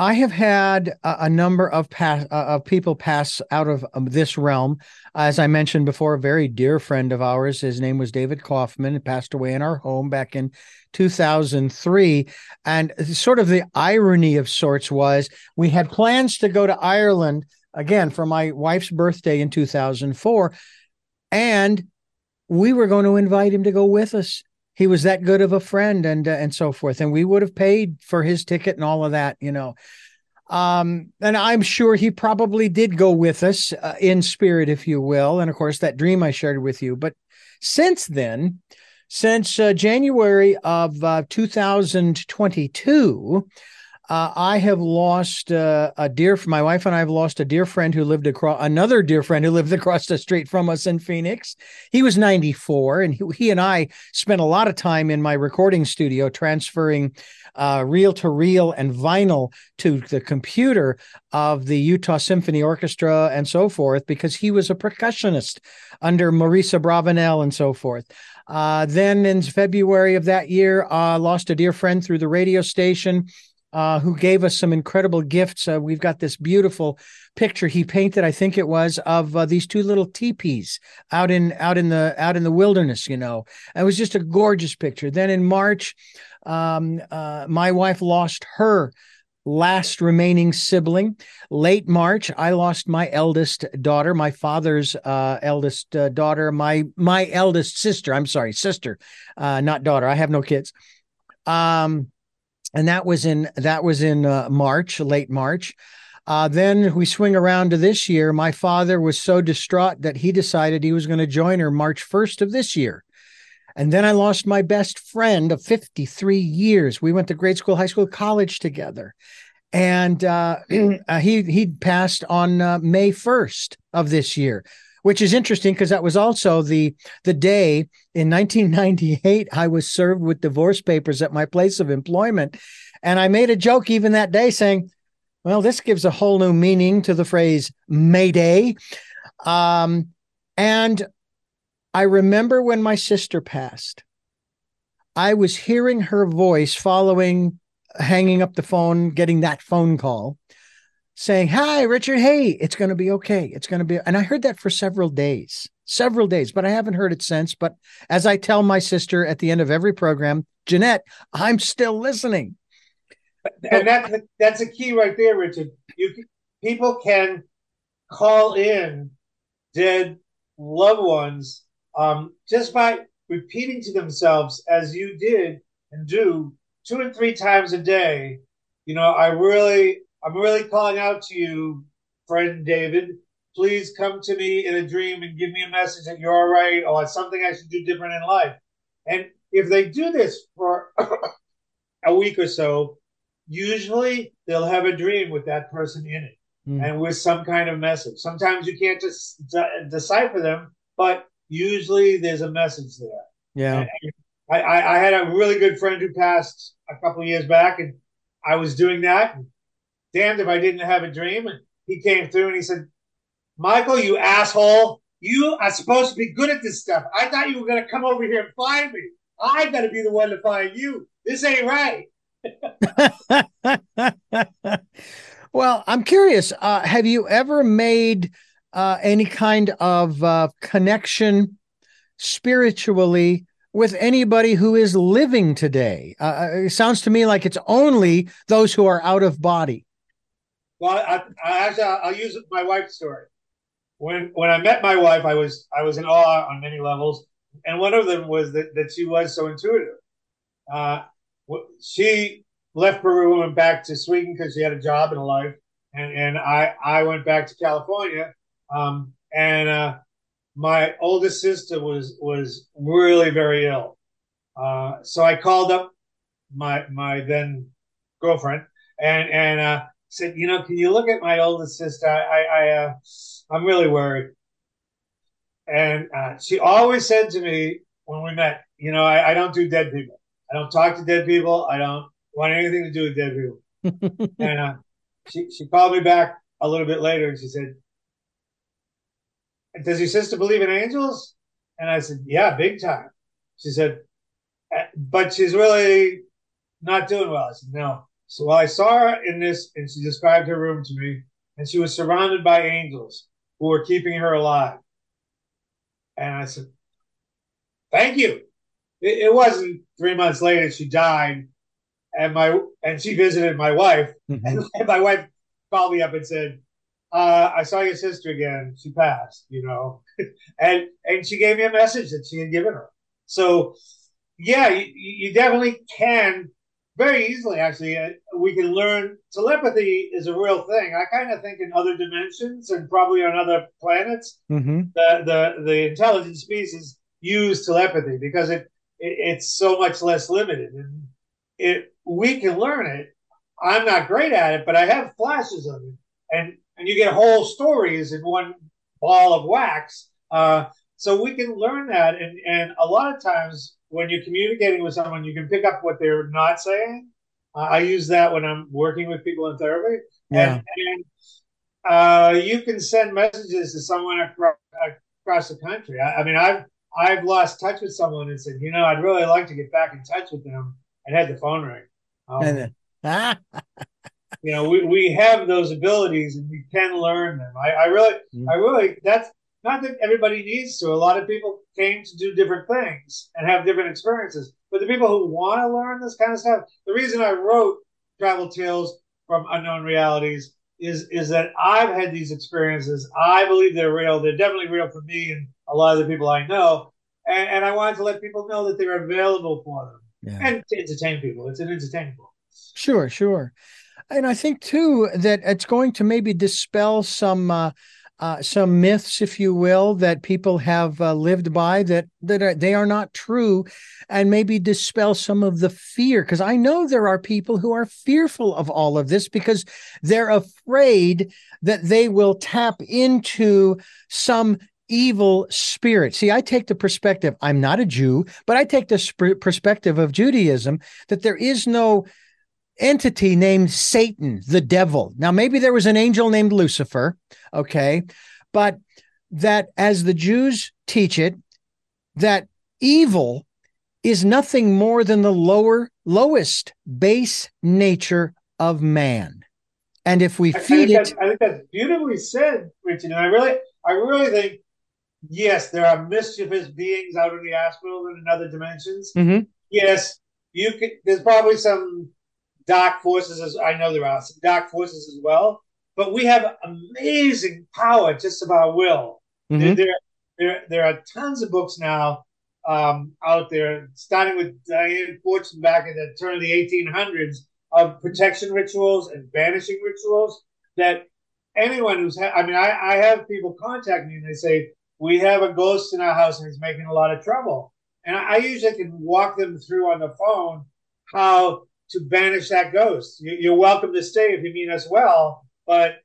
I have had a, a number of pass uh, of people pass out of um, this realm. As I mentioned before, a very dear friend of ours, his name was David Kaufman, passed away in our home back in 2003. And sort of the irony of sorts was we had plans to go to Ireland again for my wife's birthday in 2004, and we were going to invite him to go with us he was that good of a friend and uh, and so forth. And we would have paid for his ticket and all of that you know. Um and i'm sure he probably did go with us uh, in spirit if you will and of course that dream i shared with you. But since then since uh, january of uh, 2022 uh, I have lost uh, a dear. My wife and I have lost a dear friend who lived across another dear friend who lived across the street from us in Phoenix. He was 94, and he, he and I spent a lot of time in my recording studio transferring uh, reel to reel and vinyl to the computer of the Utah Symphony Orchestra and so forth because he was a percussionist under Maurice Abravanel and so forth. Uh, then in February of that year, uh, lost a dear friend through the radio station uh, who gave us some incredible gifts. Uh, we've got this beautiful picture he painted, I think it was, of uh, these two little teepees out in out in the out in the wilderness. You know, it was just a gorgeous picture. Then in March, um, uh, my wife lost her last remaining sibling. Late March, I lost my eldest daughter, my father's uh, eldest uh, daughter, my my eldest sister. I'm sorry, sister, uh, not daughter. I have no kids. Um, and that was in that was in uh, March, late March. Uh, then we swing around to this year. My father was so distraught that he decided he was going to join her March 1st of this year. And then I lost my best friend of 53 years. We went to grade school, high school, college together. And uh, uh, he he passed on uh, May 1st of this year, which is interesting because that was also the the day in 1998 I was served with divorce papers at my place of employment. And I made a joke even that day saying, well, this gives a whole new meaning to the phrase Mayday. Um, and I remember when my sister passed, I was hearing her voice following hanging up the phone, getting that phone call saying, Hi, Richard. Hey, it's going to be okay. It's going to be. And I heard that for several days, several days, but I haven't heard it since. But as I tell my sister at the end of every program, Jeanette, I'm still listening. And that, that's a key right there, Richard. You People can call in dead loved ones um, just by repeating to themselves, as you did and do two and three times a day. You know, I really, I'm really calling out to you, friend David. Please come to me in a dream and give me a message that you're all right or something I should do different in life. And if they do this for a week or so, usually they'll have a dream with that person in it mm. and with some kind of message. Sometimes you can't just de- decipher them, but usually there's a message there. Yeah. I, I, I, had a really good friend who passed a couple of years back, and I was doing that. And damned if I didn't have a dream. And he came through and he said, Michael, you asshole, you are supposed to be good at this stuff. I thought you were going to come over here and find me. I got to be the one to find you. This ain't right. well, I'm curious. Uh, have you ever made uh, any kind of uh, connection spiritually with anybody who is living today? Uh, uh, it sounds to me like it's only those who are out of body. Well, I, I actually, I'll use my wife's story. When when I met my wife, I was I was in awe on many levels, and one of them was that, that she was so intuitive. Uh, she left Peru and went back to Sweden because she had a job and a life, and and I I went back to California, um, and uh, my oldest sister was was really very ill. Uh, so I called up my my then girlfriend and and uh, said, you know, can you look at my oldest sister? I I, uh, I'm really worried. And uh, she always said to me when we met, you know, I, I don't do dead people. I don't talk to dead people. I don't want anything to do with dead people. and uh, she she called me back a little bit later and she said, does your sister believe in angels? And I said, yeah, big time. She said, eh, but she's really not doing well. I said, no. So I saw her in this, and she described her room to me, and she was surrounded by angels who were keeping her alive. And I said, thank you. It, it wasn't three months later she died, and my and she visited my wife, mm-hmm. and, and my wife called me up and said, uh, I saw your sister again. She passed, you know, and and she gave me a message that she had given her. So, yeah, you, you definitely can very easily. Actually, uh, we can learn telepathy is a real thing. I kind of think in other dimensions and probably on other planets, mm-hmm. the the the intelligent species use telepathy because it, it it's so much less limited, and it we can learn it. I'm not great at it, but I have flashes of it, and and you get whole stories in one ball of wax. Uh, so we can learn that, and and a lot of times when you're communicating with someone, you can pick up what they're not saying. Uh, I use that when I'm working with people in therapy, yeah. and, and uh, you can send messages to someone across, across the country. I, I, mean, I've I've lost touch with someone and said, you know, I'd really like to get back in touch with them, and had the phone ring. Um, you know, we, we have those abilities and we can learn them. I, I really, mm-hmm. I really, that's not that everybody needs to. A lot of people came to do different things and have different experiences. But the people who want to learn this kind of stuff, the reason I wrote Travel Tales from unknown realities is is that I've had these experiences. I believe they're real. They're definitely real for me and a lot of the people I know. And, and I wanted to let people know that they're available for them yeah. and to entertain people. It's an entertaining book. Sure, sure. And I think too that it's going to maybe dispel some uh, uh, some myths, if you will, that people have uh, lived by that that are, they are not true, and maybe dispel some of the fear. Because I know there are people who are fearful of all of this because they're afraid that they will tap into some evil spirit. See, I take the perspective. I'm not a Jew, but I take the sp- perspective of Judaism that there is no entity named Satan, the devil. Now, maybe there was an angel named Lucifer, okay, but that as the Jews teach it, that evil is nothing more than the lower, lowest base nature of man. And if we feed I it, I think that's beautifully said, Richard. And I really, I really think, yes, there are mischievous beings out in the astral and in other dimensions. Mm-hmm. Yes, you could. There's probably some dark forces as I know there are some dark forces as well, but we have amazing power just of our will. Mm-hmm. There, there, there, there, are tons of books now um, out there, starting with Dion Fortune back in the turn of the 1800s, of protection rituals and banishing rituals that anyone who's, ha- I mean, I, I have people contact me and they say, we have a ghost in our house and it's making a lot of trouble. And I, I usually can walk them through on the phone how to banish that ghost. You're welcome to stay if you mean us well, but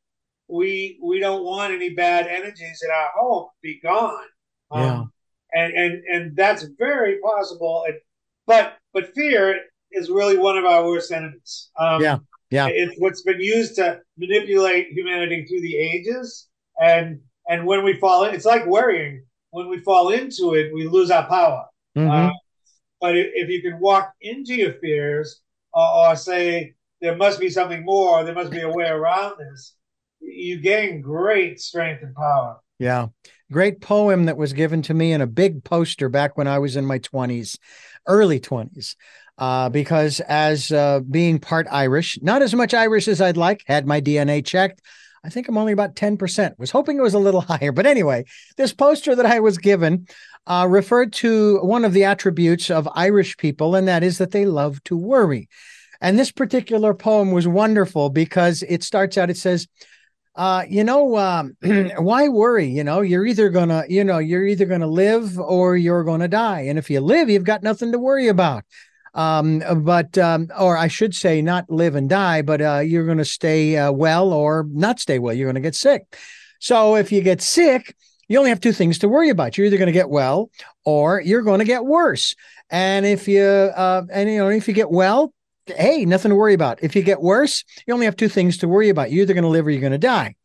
we we don't want any bad energies in our home be gone. Yeah. Um, and and and that's very possible. but but fear is really one of our worst enemies. Um, yeah. Yeah. It's what's been used to manipulate humanity through the ages. And and when we fall in, it's like worrying. When we fall into it, we lose our power. Mm-hmm. Uh, but if you can walk into your fears or, or say there must be something more, there must be a way around this, you gain great strength and power. Yeah. Great poem that was given to me in a big poster back when I was in my 20s, early 20s. Uh, because as uh, being part Irish, not as much Irish as I'd like, had my DNA checked. I think I'm only about 10%. Was hoping it was a little higher. But anyway, this poster that I was given uh, referred to one of the attributes of Irish people, and that is that they love to worry. And this particular poem was wonderful because it starts out, it says, uh, you know, um, why worry? You know, you're either gonna, you know, you're either gonna live or you're gonna die. And if you live, you've got nothing to worry about. Um, but, um, or I should say, not live and die, but uh, you're gonna stay uh, well or not stay well. You're gonna get sick. So if you get sick, you only have two things to worry about. You're either going to get well or you're going to get worse. And if you, uh, and you know, if you get well, hey, nothing to worry about. If you get worse, you only have two things to worry about. You're either going to live or you're going to die.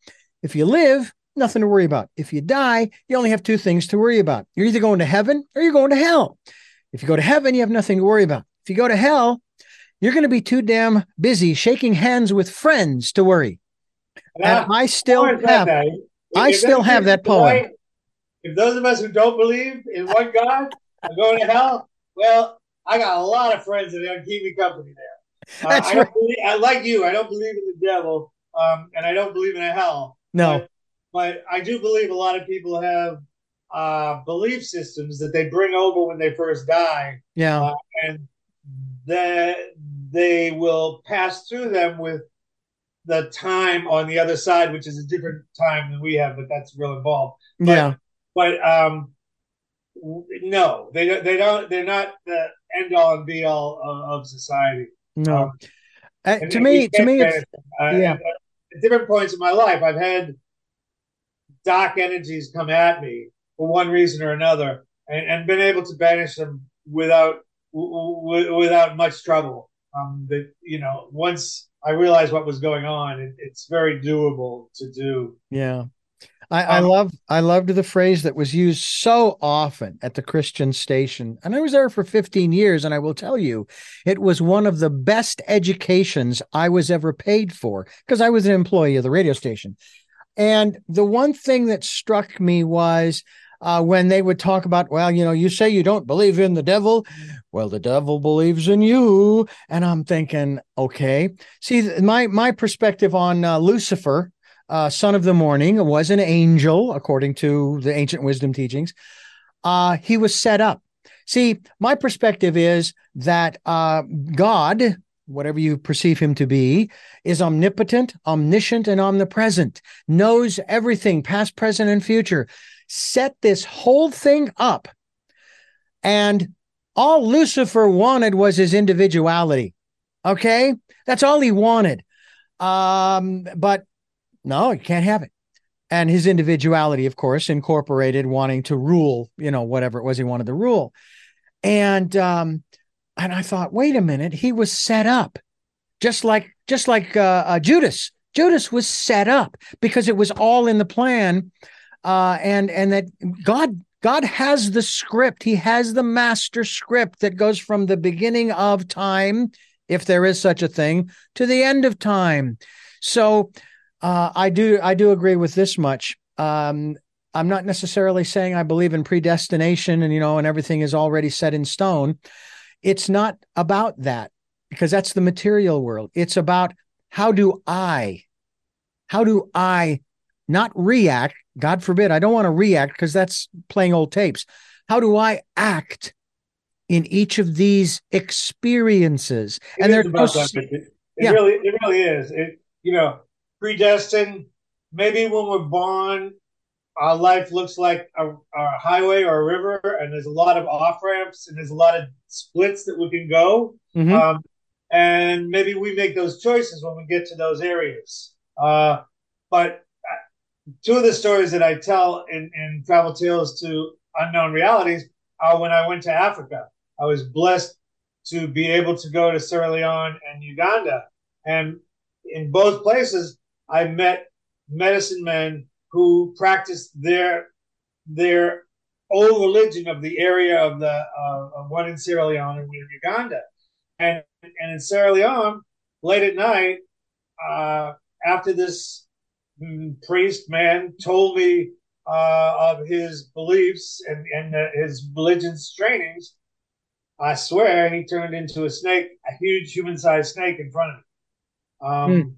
If you live, nothing to worry about. If you die, you only have two things to worry about. You're either going to heaven or you're going to hell. If you go to heaven, you have nothing to worry about. If you go to hell, you're going to be too damn busy shaking hands with friends to worry. And I still have. I still have that poem. If those of us who don't believe in one God are going to hell, well, I got a lot of friends that are going to keep me company there. Uh, I, right. believe, I like you. I don't believe in the devil, um, and I don't believe in a hell. No, but, but, I do believe a lot of people have uh, belief systems that they bring over when they first die. Yeah, uh, and that they will pass through them with the time on the other side, which is a different time than we have, but that's real involved. But, yeah. But um, no, they they don't. They're not the end all and be all of, of society. No. Um, uh, to me, to me, it's, uh, yeah. At different points in my life, I've had dark energies come at me for one reason or another, and, and been able to banish them without w- without much trouble. Um, that you know, once I realized what was going on. It, it's very doable to do. Yeah. I, I, um, love I loved the phrase that was used so often at the Christian station. And I was there for 15 years, and I will tell you, it was one of the best educations I was ever paid for because I was an employee of the radio station. And the one thing that struck me was uh, when they would talk about, well, you know, you say you don't believe in the devil. Well, the devil believes in you. And I'm thinking, okay. See, my, my perspective on uh, Lucifer, uh, son of the morning, was an angel, according to the ancient wisdom teachings. Uh, he was set up. See, my perspective is that uh, God, whatever you perceive him to be, is omnipotent, omniscient, and omnipresent, knows everything, past, present, and future set this whole thing up. And all Lucifer wanted was his individuality. Okay. That's all he wanted. Um, but no, you can't have it. And his individuality, of course, incorporated wanting to rule, you know, whatever it was he wanted to rule. And um, and I thought, wait a minute, he was set up, just like just like uh, uh, Judas. Judas was set up because it was all in the plan uh, and and that God God has the script. He has the master script that goes from the beginning of time, if there is such a thing, to the end of time. So uh, I do I do agree with this much. Um, I'm not necessarily saying I believe in predestination and you know and everything is already set in stone. It's not about that because that's the material world. It's about how do I how do I not react God forbid, I don't want to react because that's playing old tapes. How do I act in each of these experiences? It and there's no, it yeah. really, it really is. It you know, predestined. Maybe when we're born, our life looks like a, a highway or a river, and there's a lot of off ramps and there's a lot of splits that we can go. Mm-hmm. Um, and maybe we make those choices when we get to those areas. Uh, but two of the stories that I tell in, in Travel Tales to Unknown Realities are when I went to Africa. I was blessed to be able to go to Sierra Leone and Uganda. And in both places, I met medicine men who practiced their their old religion of the area of the uh, one in Sierra Leone and one in Uganda. And and in Sierra Leone, late at night, uh, after this priest man told me uh, of his beliefs and, and uh, his religion's trainings, I swear he turned into a snake, a huge human sized snake in front of me. Um, hmm.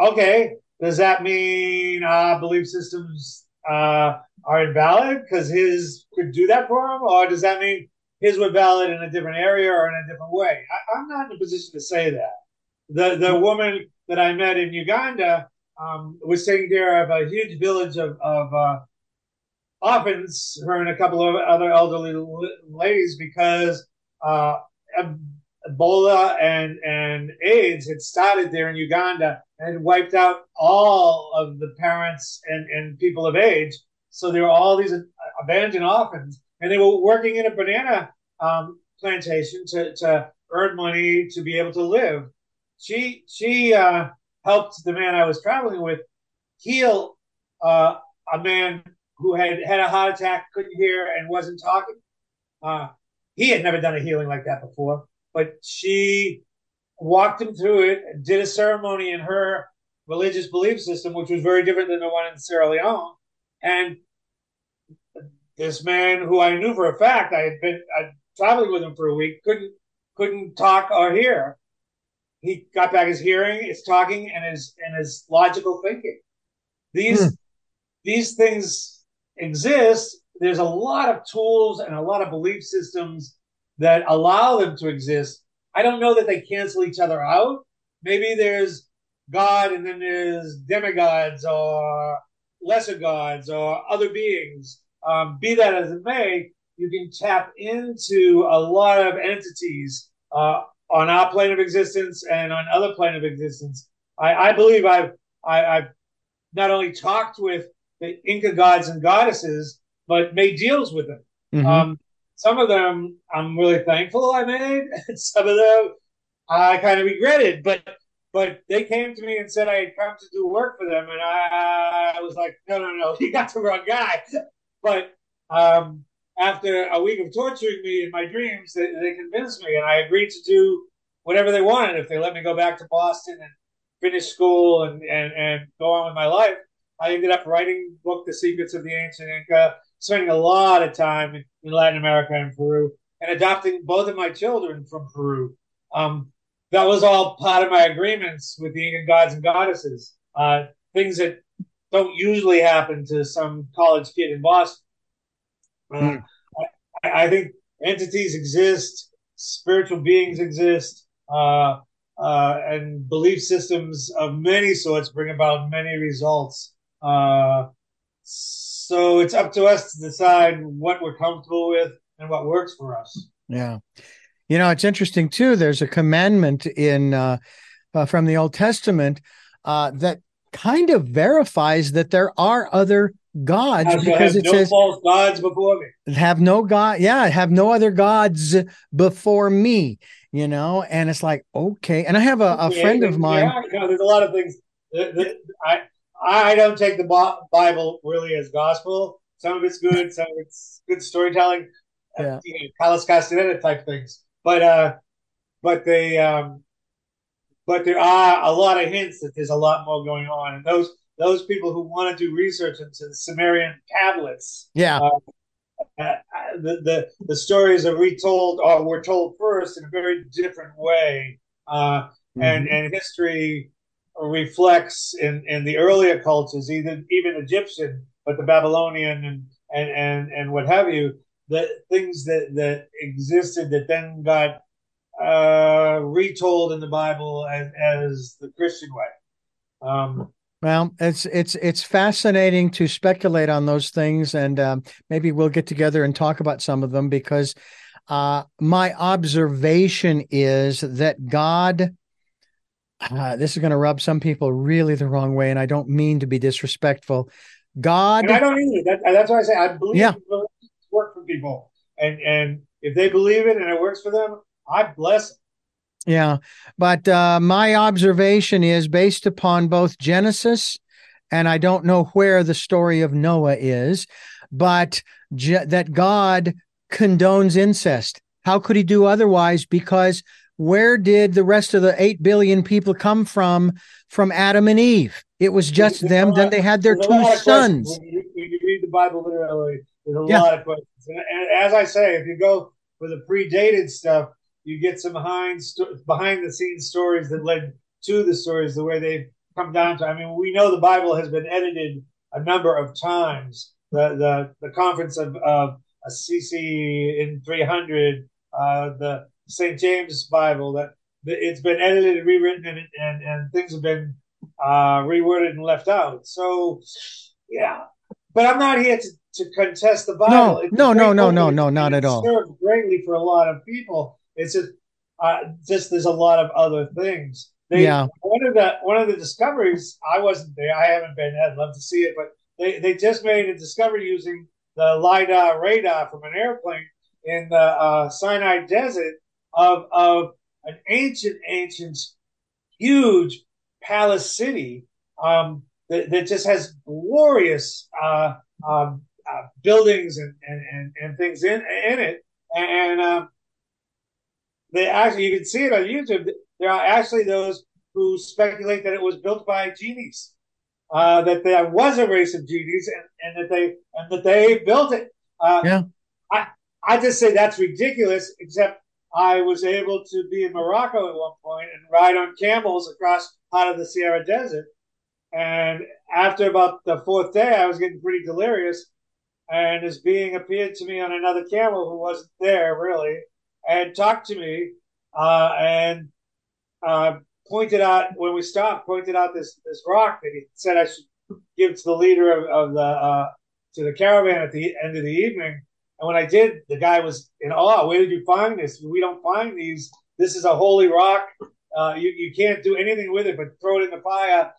Okay, does that mean uh, belief systems uh, are invalid because his could do that for him? Or does that mean his were valid in a different area or in a different way? I, am not in a position to say that. The, the woman that I met in Uganda, um, was taking care of a huge village of, of uh, orphans, her and a couple of other elderly ladies, because uh, Ebola and, and AIDS had started there in Uganda and wiped out all of the parents and, and people of age. So there were all these abandoned orphans, and they were working in a banana um, plantation to, to earn money to be able to live. She she uh, helped the man I was traveling with heal uh, a man who had had a heart attack, couldn't hear, and wasn't talking. Uh, he had never done a healing like that before, but she walked him through it, did a ceremony in her religious belief system, which was very different than the one in Sierra Leone. And this man, who I knew for a fact, I had been I traveling with him for a week, couldn't couldn't talk or hear he got back his hearing, his talking, and his and his logical thinking. These hmm. these things exist. There's a lot of tools and a lot of belief systems that allow them to exist. I don't know that they cancel each other out. Maybe there's God and then there's demigods or lesser gods or other beings. Um, be that as it may, you can tap into a lot of entities uh, on our plane of existence and on other plane of existence. I, I believe I've I, have i have not only talked with the Inca gods and goddesses, but made deals with them. Mm-hmm. Um, some of them I'm really thankful I made. And some of them I kind of regretted, but but they came to me and said I had come to do work for them, and I, I was like, no, no, no, you got the wrong guy. But um, after a week of torturing me in my dreams, they, they convinced me, and I agreed to do whatever they wanted. If they let me go back to Boston and finish school and, and, and go on with my life, I ended up writing book, The Secrets of the Ancient Inca, spending a lot of time in, in Latin America and Peru, and adopting both of my children from Peru. Um, that was all part of my agreements with the Incan gods and goddesses. Uh, things that don't usually happen to some college kid in Boston. Uh, mm. I, I, think entities exist, spiritual beings exist, uh, uh, and belief systems of many sorts bring about many results. So it's up to us to decide what we're comfortable with and what works for us. Yeah. You know, it's interesting too. There's a commandment in uh, uh, from the Old Testament uh, that kind of verifies that there are other gods because it no says false gods before me. Have no god, yeah, have no other gods before me. You know, and it's like okay. And I have a, a yeah, friend of mine. Yeah, you know, there's a lot of things. That, that I I don't take the Bible really as gospel. Some of it's good, some of it's good storytelling. Yeah. You know, Carlos Castaneda type things but uh, but they um, but there are a lot of hints that there's a lot more going on, and those those people who want to do research into the Sumerian tablets, yeah. Uh, uh, the, the the stories are retold or were told first in a very different way, uh, mm-hmm. and and history reflects in, in the earlier cultures, even even Egyptian, but the Babylonian and and and, and what have you, the things that that existed that then got uh, retold in the Bible as, as the Christian way. Um, well, it's it's it's fascinating to speculate on those things, and um, maybe we'll get together and talk about some of them because uh, my observation is that God. Uh, this is going to rub some people really the wrong way, and I don't mean to be disrespectful. God, and I don't either. That, that's why I say I believe yeah work for people, and and if they believe it and it works for them, I bless them. Yeah, but uh, my observation is based upon both Genesis, and I don't know where the story of Noah is, but je- that God condones incest. How could he do otherwise? Because where did the rest of the 8 billion people come from from adam and eve it was just there's them then they had their two sons when you, when you, read the bible literally there's a yeah. lot of questions. And, and, as I say, if you go for the predated stuff, you get some behind behind the scenes stories that led to the stories the way they've come down to. I mean, we know the Bible has been edited a number of times. The the, the conference of, of Assisi in 300, uh, the St. James Bible, that it's been edited and rewritten and, and, and things have been uh, reworded and left out. So, yeah, but I'm not here to to contest the Bible. No, no, no, no, no, no, not at all. Served greatly for a lot of people. It's just, uh, just there's a lot of other things. They, yeah. One of the one of the discoveries I wasn't there. I haven't been. I'd love to see it, but they they just made a discovery using the lidar radar from an airplane in the uh, Sinai Desert of of an ancient, ancient, huge palace city um, that, that just has glorious uh, um, uh, buildings and, and, and, and, things in in it, and um, they actually you can see it on YouTube. There are actually those who speculate that it was built by genies, uh, that there was a race of genies, and, and that they and that they built it. Uh, yeah, I I just say that's ridiculous. Except I was able to be in Morocco at one point and ride on camels across part of the Sahara Desert. And after about the fourth day, I was getting pretty delirious and this being appeared to me on another camel who wasn't there really, and talked to me uh, and uh, pointed out when we stopped, pointed out this this rock that he said I should give to the leader of, of the uh, to the caravan at the end of the evening. And when I did, the guy was in awe. Where did you find this? We don't find these. This is a holy rock. Uh, you, you can't do anything with it but throw it in the fire,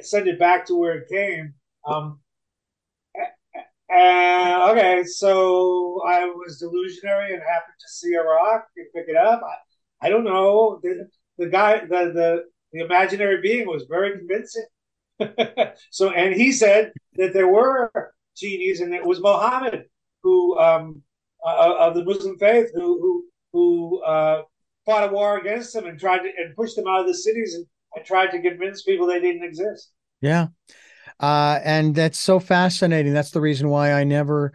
send it back to where it came. Um, and okay, so I was delusionary and happened to see a rock and pick it up. I, I don't know. The, the guy, the, the the imaginary being was very convincing. so, and he said that there were genies, and it was Muhammad who um, uh, of the Muslim faith who who, who uh, fought a war against them and tried to and pushed them out of the cities and, and tried to convince people they didn't exist. Yeah. Uh, and that's so fascinating. That's the reason why I never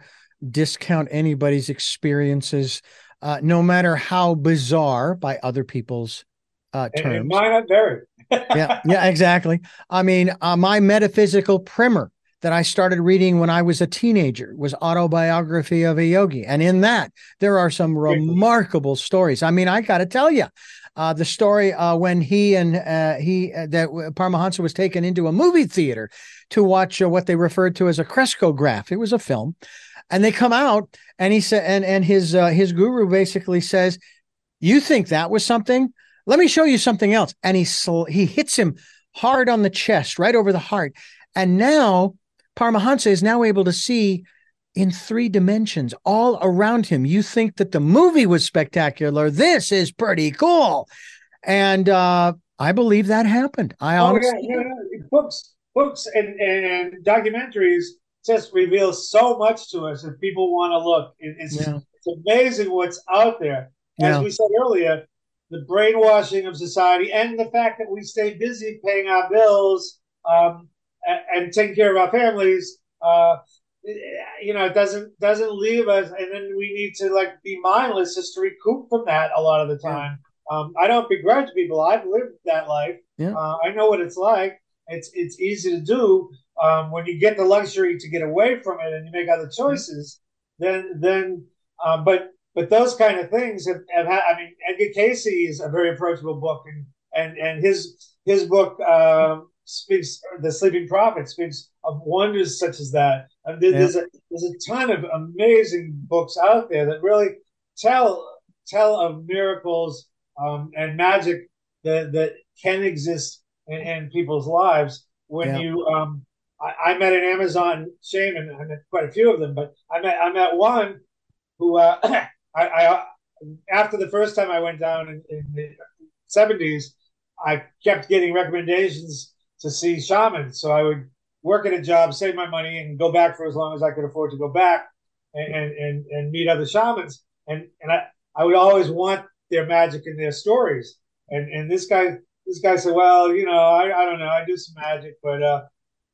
discount anybody's experiences, uh, no matter how bizarre by other people's uh, terms. And mine are very. yeah, yeah, exactly. I mean, uh, my metaphysical primer that I started reading when I was a teenager was Autobiography of a Yogi, and in that there are some remarkable stories. I mean, I got to tell you, uh, the story uh, when he and uh, he uh, that Paramahansa was taken into a movie theater to watch uh, what they referred to as a Krescograph. It was a film, and they come out, and he said, and and his uh, his guru basically says, "You think that was something? Let me show you something else." And he sl- he hits him hard on the chest, right over the heart, and now Paramahansa is now able to see in three dimensions all around him. You think that the movie was spectacular. This is pretty cool. And uh, I believe that happened. I oh, honestly yeah, yeah, books, books and, and documentaries just reveal so much to us if people want to look. It's, yeah. it's amazing what's out there. As yeah. we said earlier, the brainwashing of society and the fact that we stay busy paying our bills um, and, and, taking care of our families. Uh, you know, it doesn't doesn't leave us, and then we need to like be mindless just to recoup from that a lot of the time. Yeah. Um, I don't begrudge people. I've lived that life. Yeah. Uh, I know what it's like. It's it's easy to do um, when you get the luxury to get away from it and you make other choices. Then then, um, but but those kind of things have, have had. I mean, Edgar Cayce is a very approachable book, and and and his his book um, speaks. The Sleeping Prophet speaks of wonders such as that. And there's, yeah. a, there's a ton of amazing books out there that really tell tell of miracles um, and magic that, that can exist in, in people's lives. When yeah. you, um, I, I, met an Amazon shaman. I met quite a few of them, but I met I met one who uh, I, I, after the first time I went down in, in the seventies, I kept getting recommendations to see shamans. So I would work at a job, save my money, and go back for as long as I could afford to go back and and and, meet other shamans. And and I, I would always want their magic and their stories. And and this guy this guy said, well, you know, I, I don't know, I do some magic, but uh,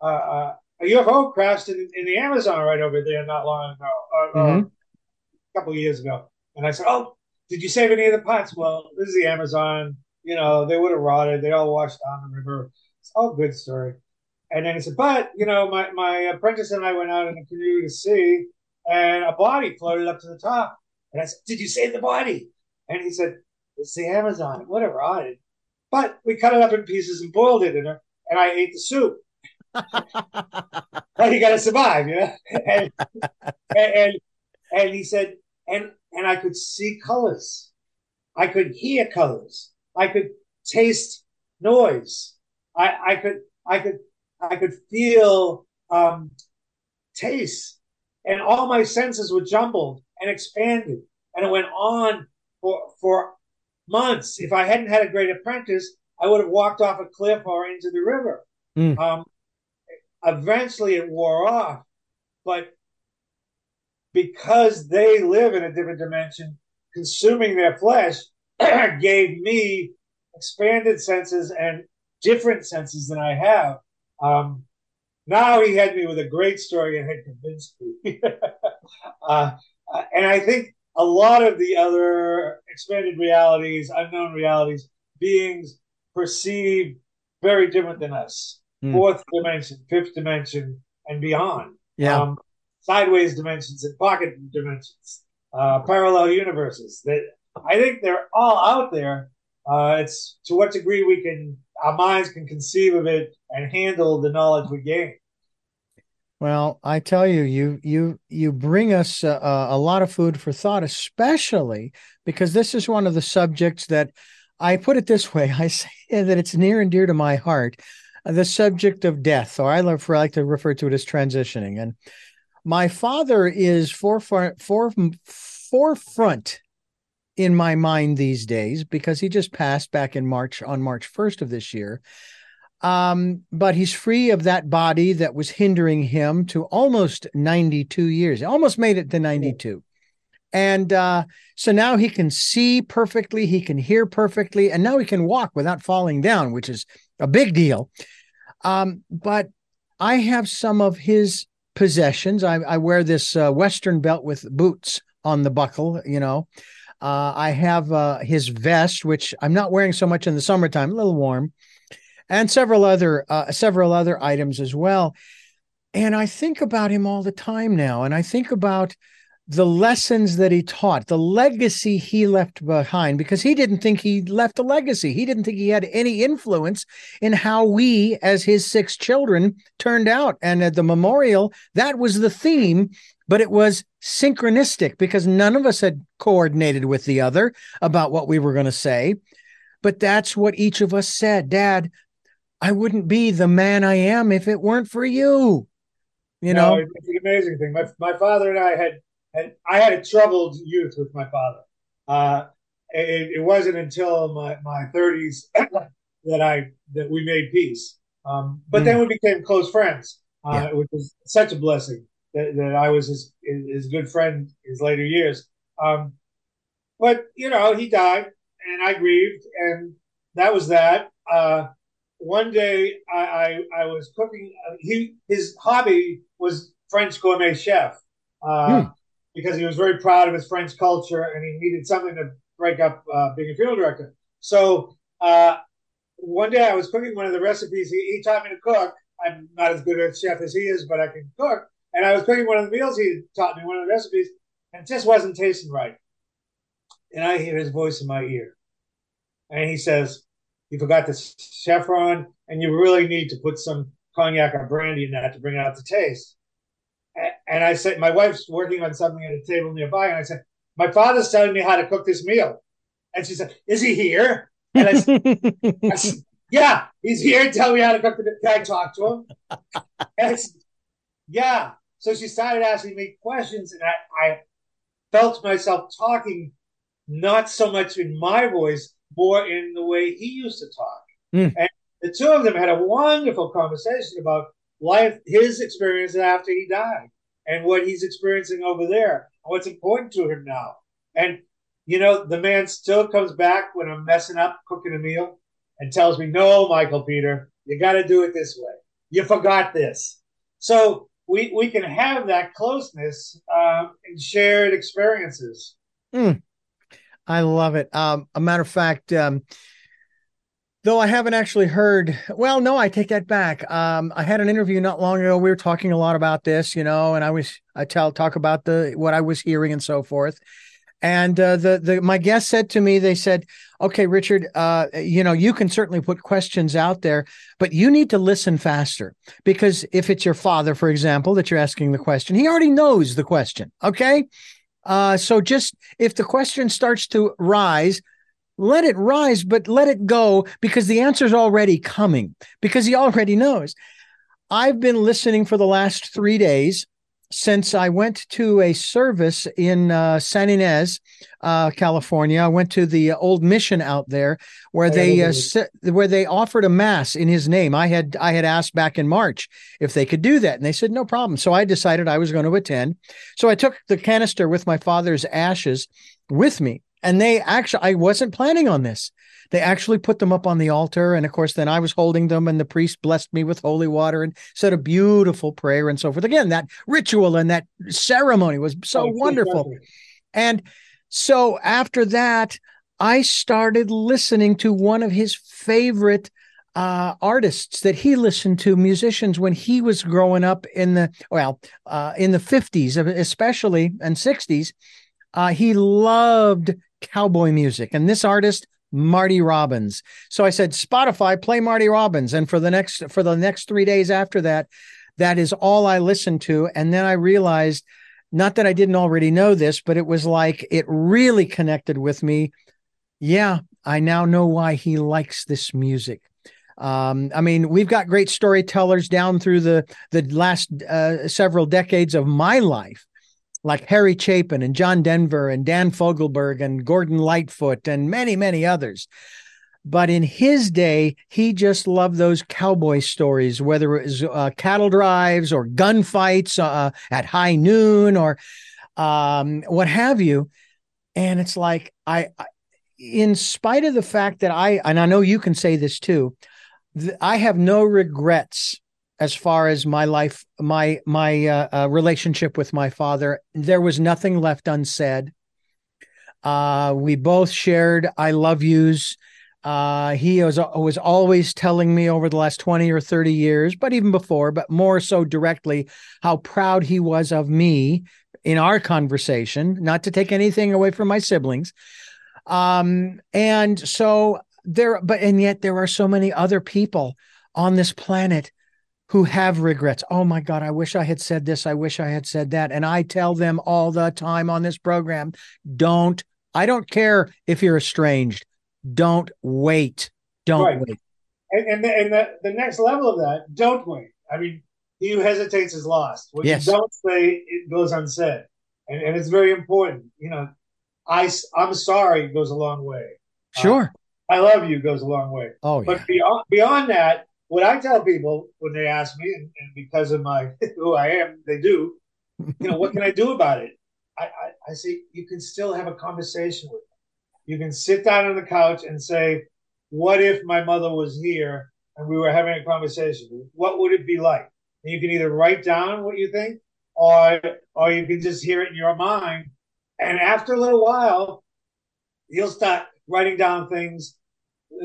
uh, uh, a UFO crashed in, in the Amazon right over there not long ago, uh, uh mm-hmm. a couple of years ago. And I said, oh, did you save any of the pots? Well, this is the Amazon. You know, they would have rotted. They all washed down the river. It's all good story. And then he said, but, you know, my, my apprentice and I went out in a canoe to sea and a body floated up to the top. And I said, did you save the body? And he said, it's the Amazon. whatever. rotted. But we cut it up in pieces and boiled it in her, and I ate the soup. well, you got to survive, you know? And, and, and he said, and, and I could see colors. I could hear colors. I could taste noise. I, I could, I could I could feel um, taste, and all my senses were jumbled and expanded, and it went on for for months. If I hadn't had a great apprentice, I would have walked off a cliff or into the river. Mm. Um, eventually, it wore off, but because they live in a different dimension, consuming their flesh gave me expanded senses and different senses than I have. Um, now he had me with a great story and had convinced me. uh, and I think a lot of the other expanded realities, unknown realities, beings perceive very different than us. Mm. Fourth dimension, fifth dimension, and beyond. Yeah. Um, sideways dimensions and pocket dimensions, uh, parallel universes. That I think they're all out there. Uh, it's to what degree we can our minds can conceive of it and handle the knowledge we gain. Well, I tell you, you you you bring us a, a lot of food for thought, especially because this is one of the subjects that I put it this way: I say that it's near and dear to my heart, the subject of death, or I like to refer to it as transitioning. And my father is forefront, forefront in my mind these days because he just passed back in March on March 1st of this year. Um, but he's free of that body that was hindering him to almost 92 years. He almost made it to 92. And uh, so now he can see perfectly, he can hear perfectly, and now he can walk without falling down, which is a big deal. Um, but I have some of his possessions. I, I wear this uh, Western belt with boots on the buckle, you know. Uh, I have uh, his vest, which I'm not wearing so much in the summertime, a little warm, and several other uh, several other items as well. And I think about him all the time now, and I think about the lessons that he taught, the legacy he left behind, because he didn't think he left a legacy. He didn't think he had any influence in how we, as his six children, turned out. And at the memorial, that was the theme, but it was synchronistic because none of us had coordinated with the other about what we were going to say. But that's what each of us said. Dad, I wouldn't be the man I am if it weren't for you. You no, know, it's an amazing thing. My, my father and I had and I had a troubled youth with my father. Uh, it, it, wasn't until my, my 30s that I that we made peace. Um, but mm. then we became close friends, uh, yeah. which was such a blessing that, that I was his, his good friend his later years. Um, but you know, he died, and I grieved, and that was that. Uh, one day, I, I, I was cooking. Uh, he his hobby was French gourmet chef. Uh, hmm because he was very proud of his French culture and he needed something to break up uh, being a funeral director. So uh, one day I was cooking one of the recipes. He, he, taught me to cook. I'm not as good a chef as he is, but I can cook. And I was cooking one of the meals he taught me, one of the recipes, and it just wasn't tasting right. And I hear his voice in my ear. And he says, You forgot the saffron, and you really need to put some cognac or brandy in that to bring out the taste and I said, my wife's working on something at a table nearby, and I said, my father's telling me how to cook this meal. And she said, is he here? And I said, I said yeah, he's here. Tell me how to cook the Can I talk to him? And said, yeah. So she started asking me questions, and I, I felt myself talking not so much in my voice, more in the way he used to talk. Mm. And the two of them had a wonderful conversation about life, his experience after he died, and what he's experiencing over there, and what's important to him now. And you know, the man still comes back when I'm messing up cooking a meal and tells me, "No, Michael Peter, you got to do it this way. You forgot this." So we we can have that closeness uh, and shared experiences. Mm, I love it. Um, a matter of fact. Um, Though I haven't actually heard, well, no, I take that back. Um, I had an interview not long ago. We were talking a lot about this, you know, and I was I tell talk about the what I was hearing and so forth. And uh, the the my guest said to me, they said, "Okay, Richard, uh, you know, you can certainly put questions out there, but you need to listen faster because if it's your father, for example, that you're asking the question, he already knows the question. Okay, uh, so just if the question starts to rise, let it rise, but let it go because the answer is already coming because he already knows. I've been listening for the last three days since I went to a service in uh, San Ynez, uh, California. I went to the old mission out there where they uh, where they offered a mass in his name. I had I had asked back in March if they could do that, and they said no problem. So I decided I was going to attend. So I took the canister with my father's ashes with me and they actually, I wasn't planning on this. They actually put them up on the altar. And of course, then I was holding them, and the priest blessed me with holy water and said a beautiful prayer and so forth. Again, that ritual and that ceremony was so oh, wonderful. And so after that, I started listening to one of his favorite uh, artists that he listened to, musicians when he was growing up in the well, uh, in the fifties, especially and sixties. Uh, he loved cowboy music. And this artist, Marty Robbins. So I said, Spotify, play Marty Robbins. And for the next for the next three days after that, that is all I listened to. And then I realized, not that I didn't already know this, but it was like it really connected with me. Yeah, I now know why he likes this music. Um, I mean, we've got great storytellers down through the the last uh, several decades of my life like Harry Chapin and John Denver and Dan Fogelberg and Gordon Lightfoot and many, many others. But in his day, he just loved those cowboy stories, whether it was uh, cattle drives or gunfights uh, at high noon or um, what have you. And it's like, I, I, in spite of the fact that I, and I know you can say this too, th- I have no regrets as far as my life, my my uh, uh, relationship with my father. There was nothing left unsaid. Uh, we both shared "I love yous." Uh, he was was always telling me over the last twenty or thirty years, but even before, but more so directly, how proud he was of me in our conversation. Not to take anything away from my siblings, um, and so there, but and yet there are so many other people on this planet who have regrets. Oh my God, I wish I had said this. I wish I had said that. And I tell them all the time on this program don't, I don't care if you're estranged. Don't wait. Don't right. wait. And, and, the, and the, the next level of that, don't wait. I mean, he who hesitates is lost. What yes. you don't say, it goes unsaid. And, and it's very important. You know, I, I'm sorry goes a long way. Sure. Uh, I love you goes a long way. Oh, yeah. But beyond, beyond that, what I tell people when they ask me, and, because of my who I am, they do. You know, what can I do about it? I, I, I say you can still have a conversation with them. You can sit down on the couch and say, "What if my mother was here and we were having a conversation? What would it be like?" And you can either write down what you think, or or you can just hear it in your mind. And after a little while, you'll start writing down things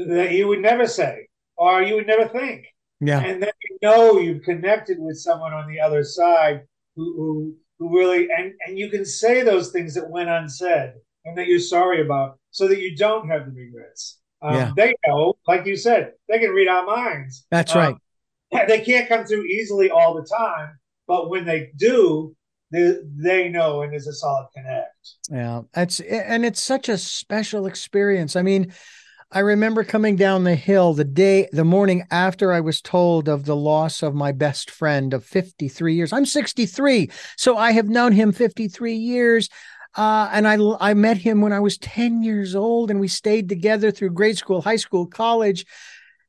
that you would never say or you would never think. Yeah. And then you know you've connected with someone on the other side who who, who really and, and you can say those things that went unsaid and that you're sorry about so that you don't have the regrets. Um, yeah. They know, like you said, they can read our minds. That's um, right. They can't come through easily all the time, but when they do, they, they know and there's a solid connect. Yeah, that's and it's such a special experience. I mean, I remember coming down the hill the day, the morning after I was told of the loss of my best friend of 53 years. I'm 63, so I have known him 53 years. Uh, and I, I met him when I was 10 years old, and we stayed together through grade school, high school, college.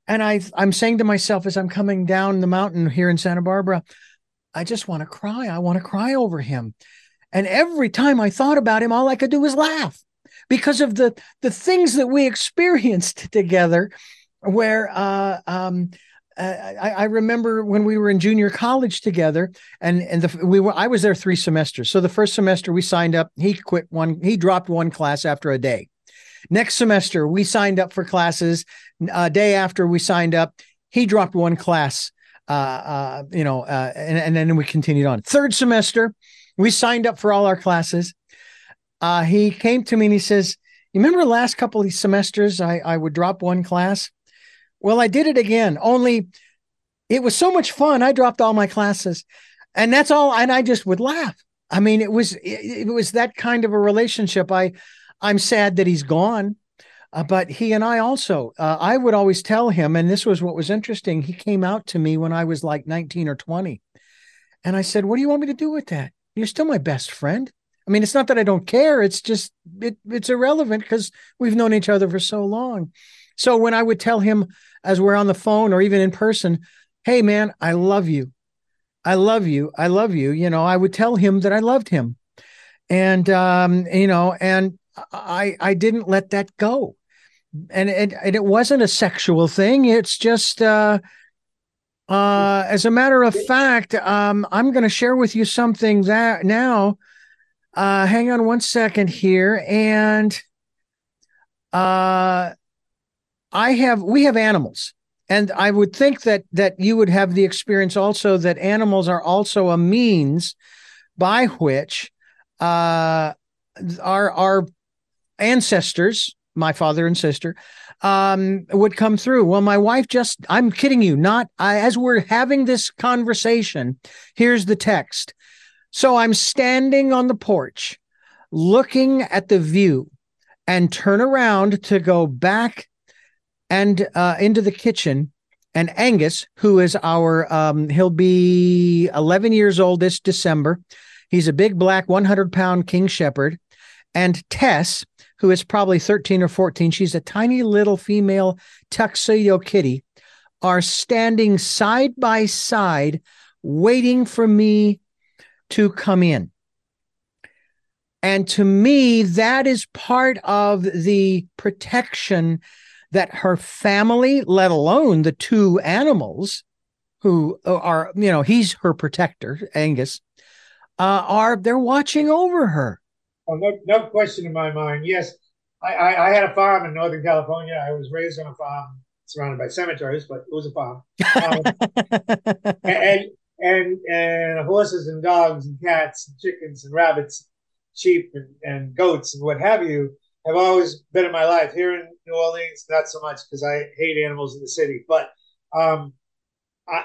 And I, I'm saying to myself as I'm coming down the mountain here in Santa Barbara, I just want to cry. I want to cry over him. And every time I thought about him, all I could do was laugh because of the the things that we experienced together where uh, um, I, I, remember when we were in junior college together, and and the, we were I was there three semesters. So the first semester we signed up. He quit one. He dropped one class after a day. Next semester we signed up for classes. A day after we signed up, he dropped one class. Uh, uh, you know, uh, and and then we continued on. Third semester, we signed up for all our classes uh, he came to me and he says, You remember last couple of semesters I, I would drop one class? Well, I did it again, only it was so much fun. I dropped all my classes. And that's all. And I just would laugh. I mean, it was it, it was that kind of a relationship. I I'm sad that he's gone. Uh, but he and I also, uh, I would always tell him, and this was what was interesting. He came out to me when I was like 19 or 20. And I said, What do you want me to do with that? You're still my best friend. I mean, it's not that I don't care. It's just it, it's irrelevant because we've known each other for so long. So when I would tell him as we're on the phone or even in person, "Hey, man, I love you. I love you. I love you," you know, I would tell him that I loved him, and um, you know, and I I didn't let that go, and it and it wasn't a sexual thing. It's just. uh uh, as a matter of fact, um, I'm going to share with you something that now uh, hang on one second here. And uh, I have, we have animals. And I would think that that you would have the experience also that animals are also a means by which uh, our our ancestors, my father and sister, um, would come through. Well, my wife just, I'm kidding you, not I, as we're having this conversation, here's the text. So I'm standing on the porch looking at the view and turn around to go back and uh, into the kitchen. And Angus, who is our, um, he'll be 11 years old this December. He's a big black 100 pound King Shepherd. And Tess, who is probably 13 or 14, she's a tiny little female tuxedo kitty, are standing side by side, waiting for me to come in. And to me, that is part of the protection that her family, let alone the two animals who are, you know, he's her protector, Angus, uh, are they're watching over her. Oh, no, no question in my mind. Yes, I, I, I had a farm in Northern California. I was raised on a farm surrounded by cemeteries, but it was a farm. Um, and and and and horses and dogs and cats and chickens and rabbits, sheep and, and goats and what have you have always been in my life. Here in New Orleans, not so much because I hate animals in the city, but um, I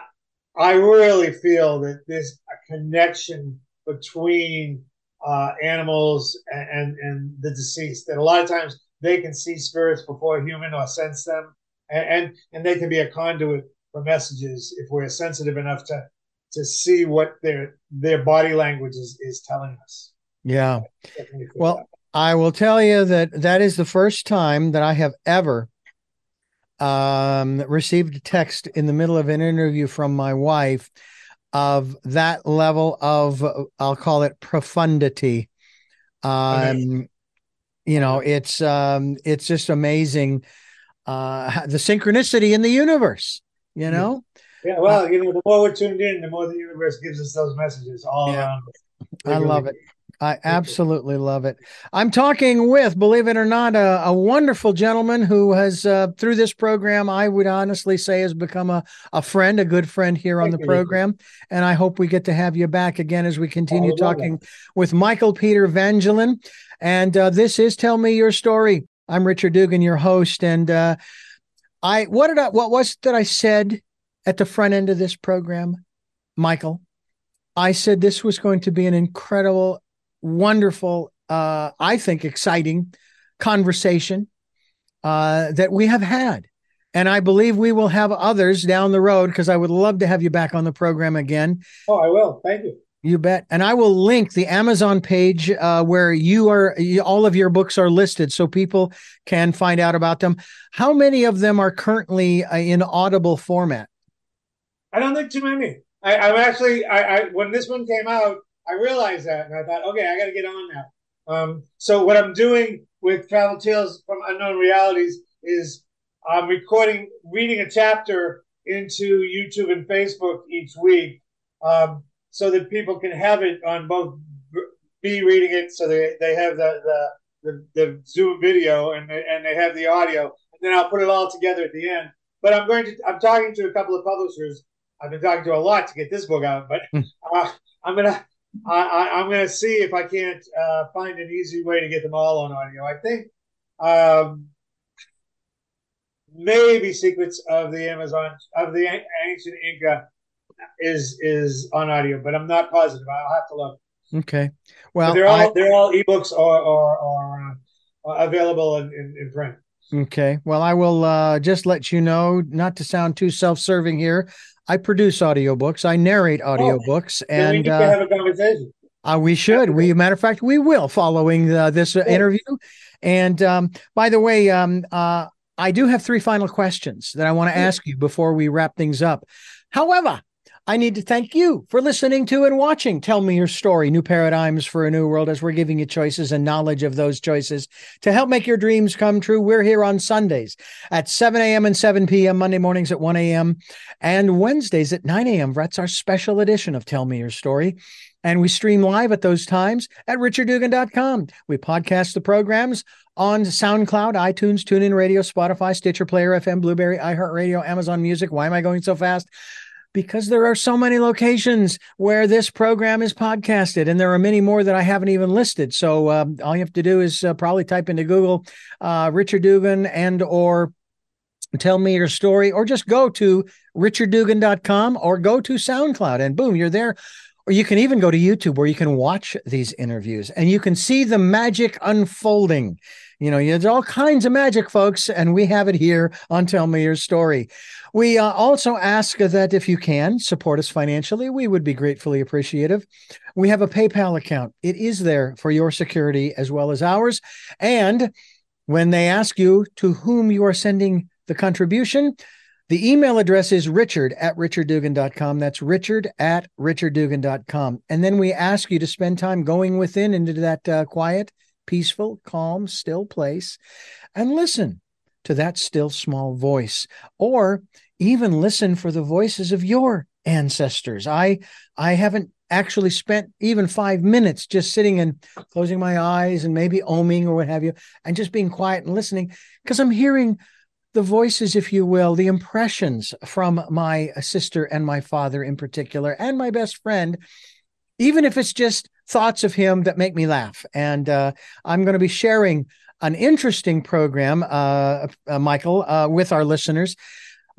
I really feel that a connection between uh, animals and, and, and the deceased. That a lot of times they can see spirits before a human or sense them, and, and and they can be a conduit for messages if we're sensitive enough to to see what their their body language is is telling us. Yeah. Well, I will tell you that that is the first time that I have ever um, received a text in the middle of an interview from my wife of that level of I'll call it profundity. Um, you know, it's um, it's just amazing uh, the synchronicity in the universe. You know. Yeah, well, you know, the more we're tuned in, the more the universe gives us those messages all yeah. around. I love it. I absolutely love it. I'm talking with, believe it or not, a, a wonderful gentleman who has, uh, through this program, I would honestly say has become a, a friend, a good friend here on the program. And I hope we get to have you back again as we continue talking with Michael Peter Langevin. And uh, this is Tell Me Your Story. I'm Richard Dugan, your host. And uh, I, what did I, what was that I said at the front end of this program, Michael? I said this was going to be an incredible wonderful, uh, I think, exciting conversation uh, that we have had. And I believe we will have others down the road because I would love to have you back on the program again. Oh, I will. Thank you. You bet. And I will link the Amazon page uh, where you are, all of your books are listed so people can find out about them. How many of them are currently uh, in audible format? I don't think too many. I, am actually, I, I, when this one came out, I realized that, and I thought, okay, I got to get on now. Um, so what I'm doing with Travel Tales from Unknown Realities is I'm recording, reading a chapter into YouTube and Facebook each week, um, so that people can have it on both be reading it, so they, they have the, the the, the Zoom video and they, and they have the audio, and then I'll put it all together at the end. But I'm going to I'm talking to a couple of publishers. I've been talking to a lot to get this book out, but hmm. uh, I'm gonna I, am going to see if I can't uh, find an easy way to get them all on audio. I think um, maybe Secrets of the Amazon of the Ancient Inca is is on audio, but I'm not positive. I'll have to look. Okay. Well, but they're all I, they're all ebooks or or, or uh, available in, in, in, print. Okay. Well, I will uh, just let you know, not to sound too self-serving here. I produce audiobooks. I narrate oh, audiobooks, oh, and we uh, have a conversation. Uh, we should. We, matter of fact, we will following uh, this uh, interview. And um, by the way, um, uh, I do have three final questions that I want to ask you before we wrap things up. However, I need to thank you for listening to and watching Tell Me Your Story New Paradigms for a New World as we're giving you choices and knowledge of those choices to help make your dreams come true. We're here on Sundays at 7 a.m. and 7 p.m., Monday mornings at 1 a.m., and Wednesdays at 9 a.m. That's our special edition of Tell Me Your Story. And we stream live at those times at richarddugan.com. We podcast the programs on SoundCloud, iTunes, TuneIn Radio, Spotify, Stitcher Player FM, Blubrry, iHeartRadio, Amazon Music. Why am I going so fast? Because there are so many locations where this program is podcasted and there are many more that i haven't even listed. So um, all you have to do is uh, probably type into google uh, richard dugan and or tell me your story or just go to richarddugan.com or go to soundcloud and boom you're there. Or you can even go to youtube where you can watch these interviews and you can see the magic unfolding. You know, there's all kinds of magic, folks, and we have it here on Tell Me Your Story. We uh, also ask that if you can support us financially, we would be gratefully appreciative. We have a PayPal account. It is there for your security as well as ours. And when they ask you to whom you are sending the contribution, the email address is richard at richarddugan.com. That's richard at richarddugan.com. And then we ask you to spend time going within into that uh, quiet peaceful, calm, still place and listen to that still small voice, or even listen for the voices of your ancestors. I I haven't actually spent even five minutes just sitting and closing my eyes and maybe oming or what have you, and just being quiet and listening because I'm hearing the voices, if you will, the impressions from my sister and my father in particular, and my best friend, even if it's just thoughts of him that make me laugh. And uh, I'm going to be sharing an interesting program, uh, uh, Michael, uh, with our listeners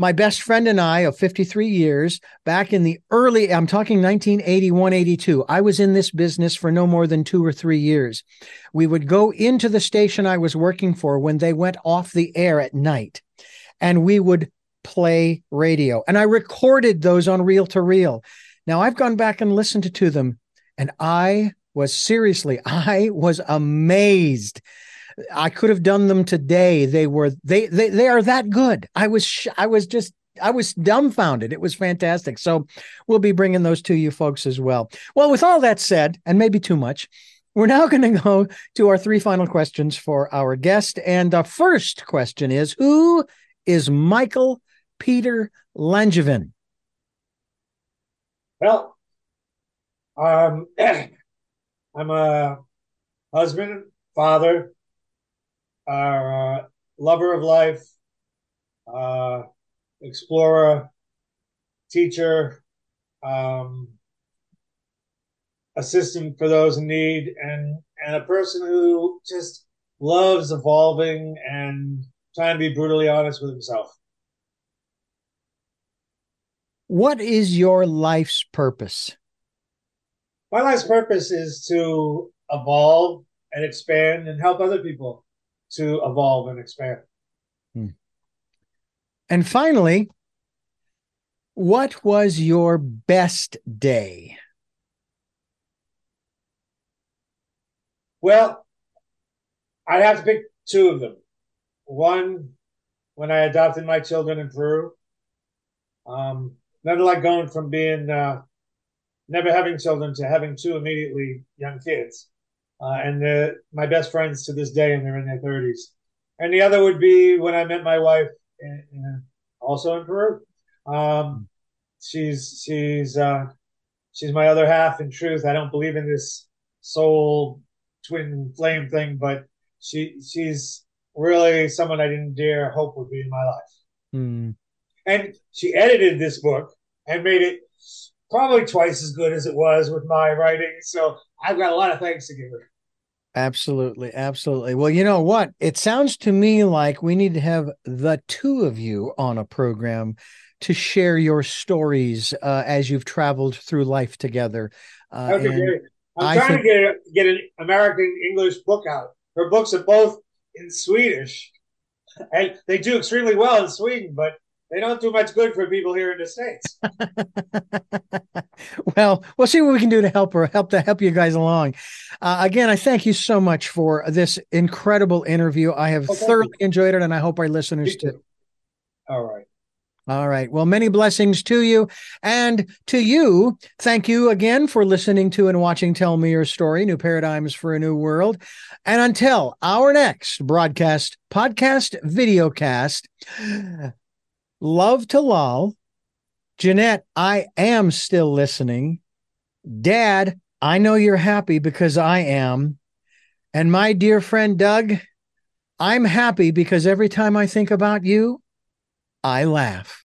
my best friend and I of 53 years back in the early, I'm talking 1981, 82. I was in this business for no more than two or three years. We would go into the station I was working for when they went off the air at night and we would play radio. And I recorded those on reel to reel. Now I've gone back and listened to them and I was seriously, I was amazed I could have done them today. They were they they they are that good. I was sh- I was just I was dumbfounded. It was fantastic. So we'll be bringing those to you folks as well. Well, with all that said, and maybe too much, we're now going to go to our three final questions for our guest. And the first question is Who is Michael Peter Langevin? Well, um, I'm a husband, father, uh, lover of life, uh, explorer, teacher, um, assistant for those in need, and and a person who just loves evolving and trying to be brutally honest with himself. What is your life's purpose? My life's purpose is to evolve and expand and help other people to evolve and expand. Hmm. And finally, what was your best day? Well, I'd have to pick two of them. One, when I adopted my children in Peru. Um, never like going from being uh, never having children to having two immediately young kids uh, and my best friends to this day, and they're in their thirties. And the other would be when I met my wife, in, in, also in Peru. Um, she's she's uh, she's my other half. In truth, I don't believe in this soul twin flame thing, but she she's really someone I didn't dare hope would be in my life. Mm. And she edited this book and made it probably twice as good as it was with my writing. So I've got a lot of thanks to give her. Absolutely, absolutely. Well, you know what? It sounds to me like we need to have the two of you on a program to share your stories uh, as you've traveled through life together. Uh, I'm I trying think... to get a, get an American English book out. Her books are both in Swedish, and they do extremely well in Sweden. But they don't do much good for people here in the states. well, we'll see what we can do to help her, help to help you guys along. Uh, again, I thank you so much for this incredible interview. I have okay. thoroughly enjoyed it, and I hope our listeners too. All right. All right. Well, many blessings to you and to you. Thank you again for listening to and watching Tell Me Your Story, New Paradigms for a New World. And until our next broadcast, podcast, videocast, Love to Lal. Jeanette, I am still listening. Dad, I know you're happy because I am. And my dear friend Doug, I'm happy because every time I think about you, I laugh.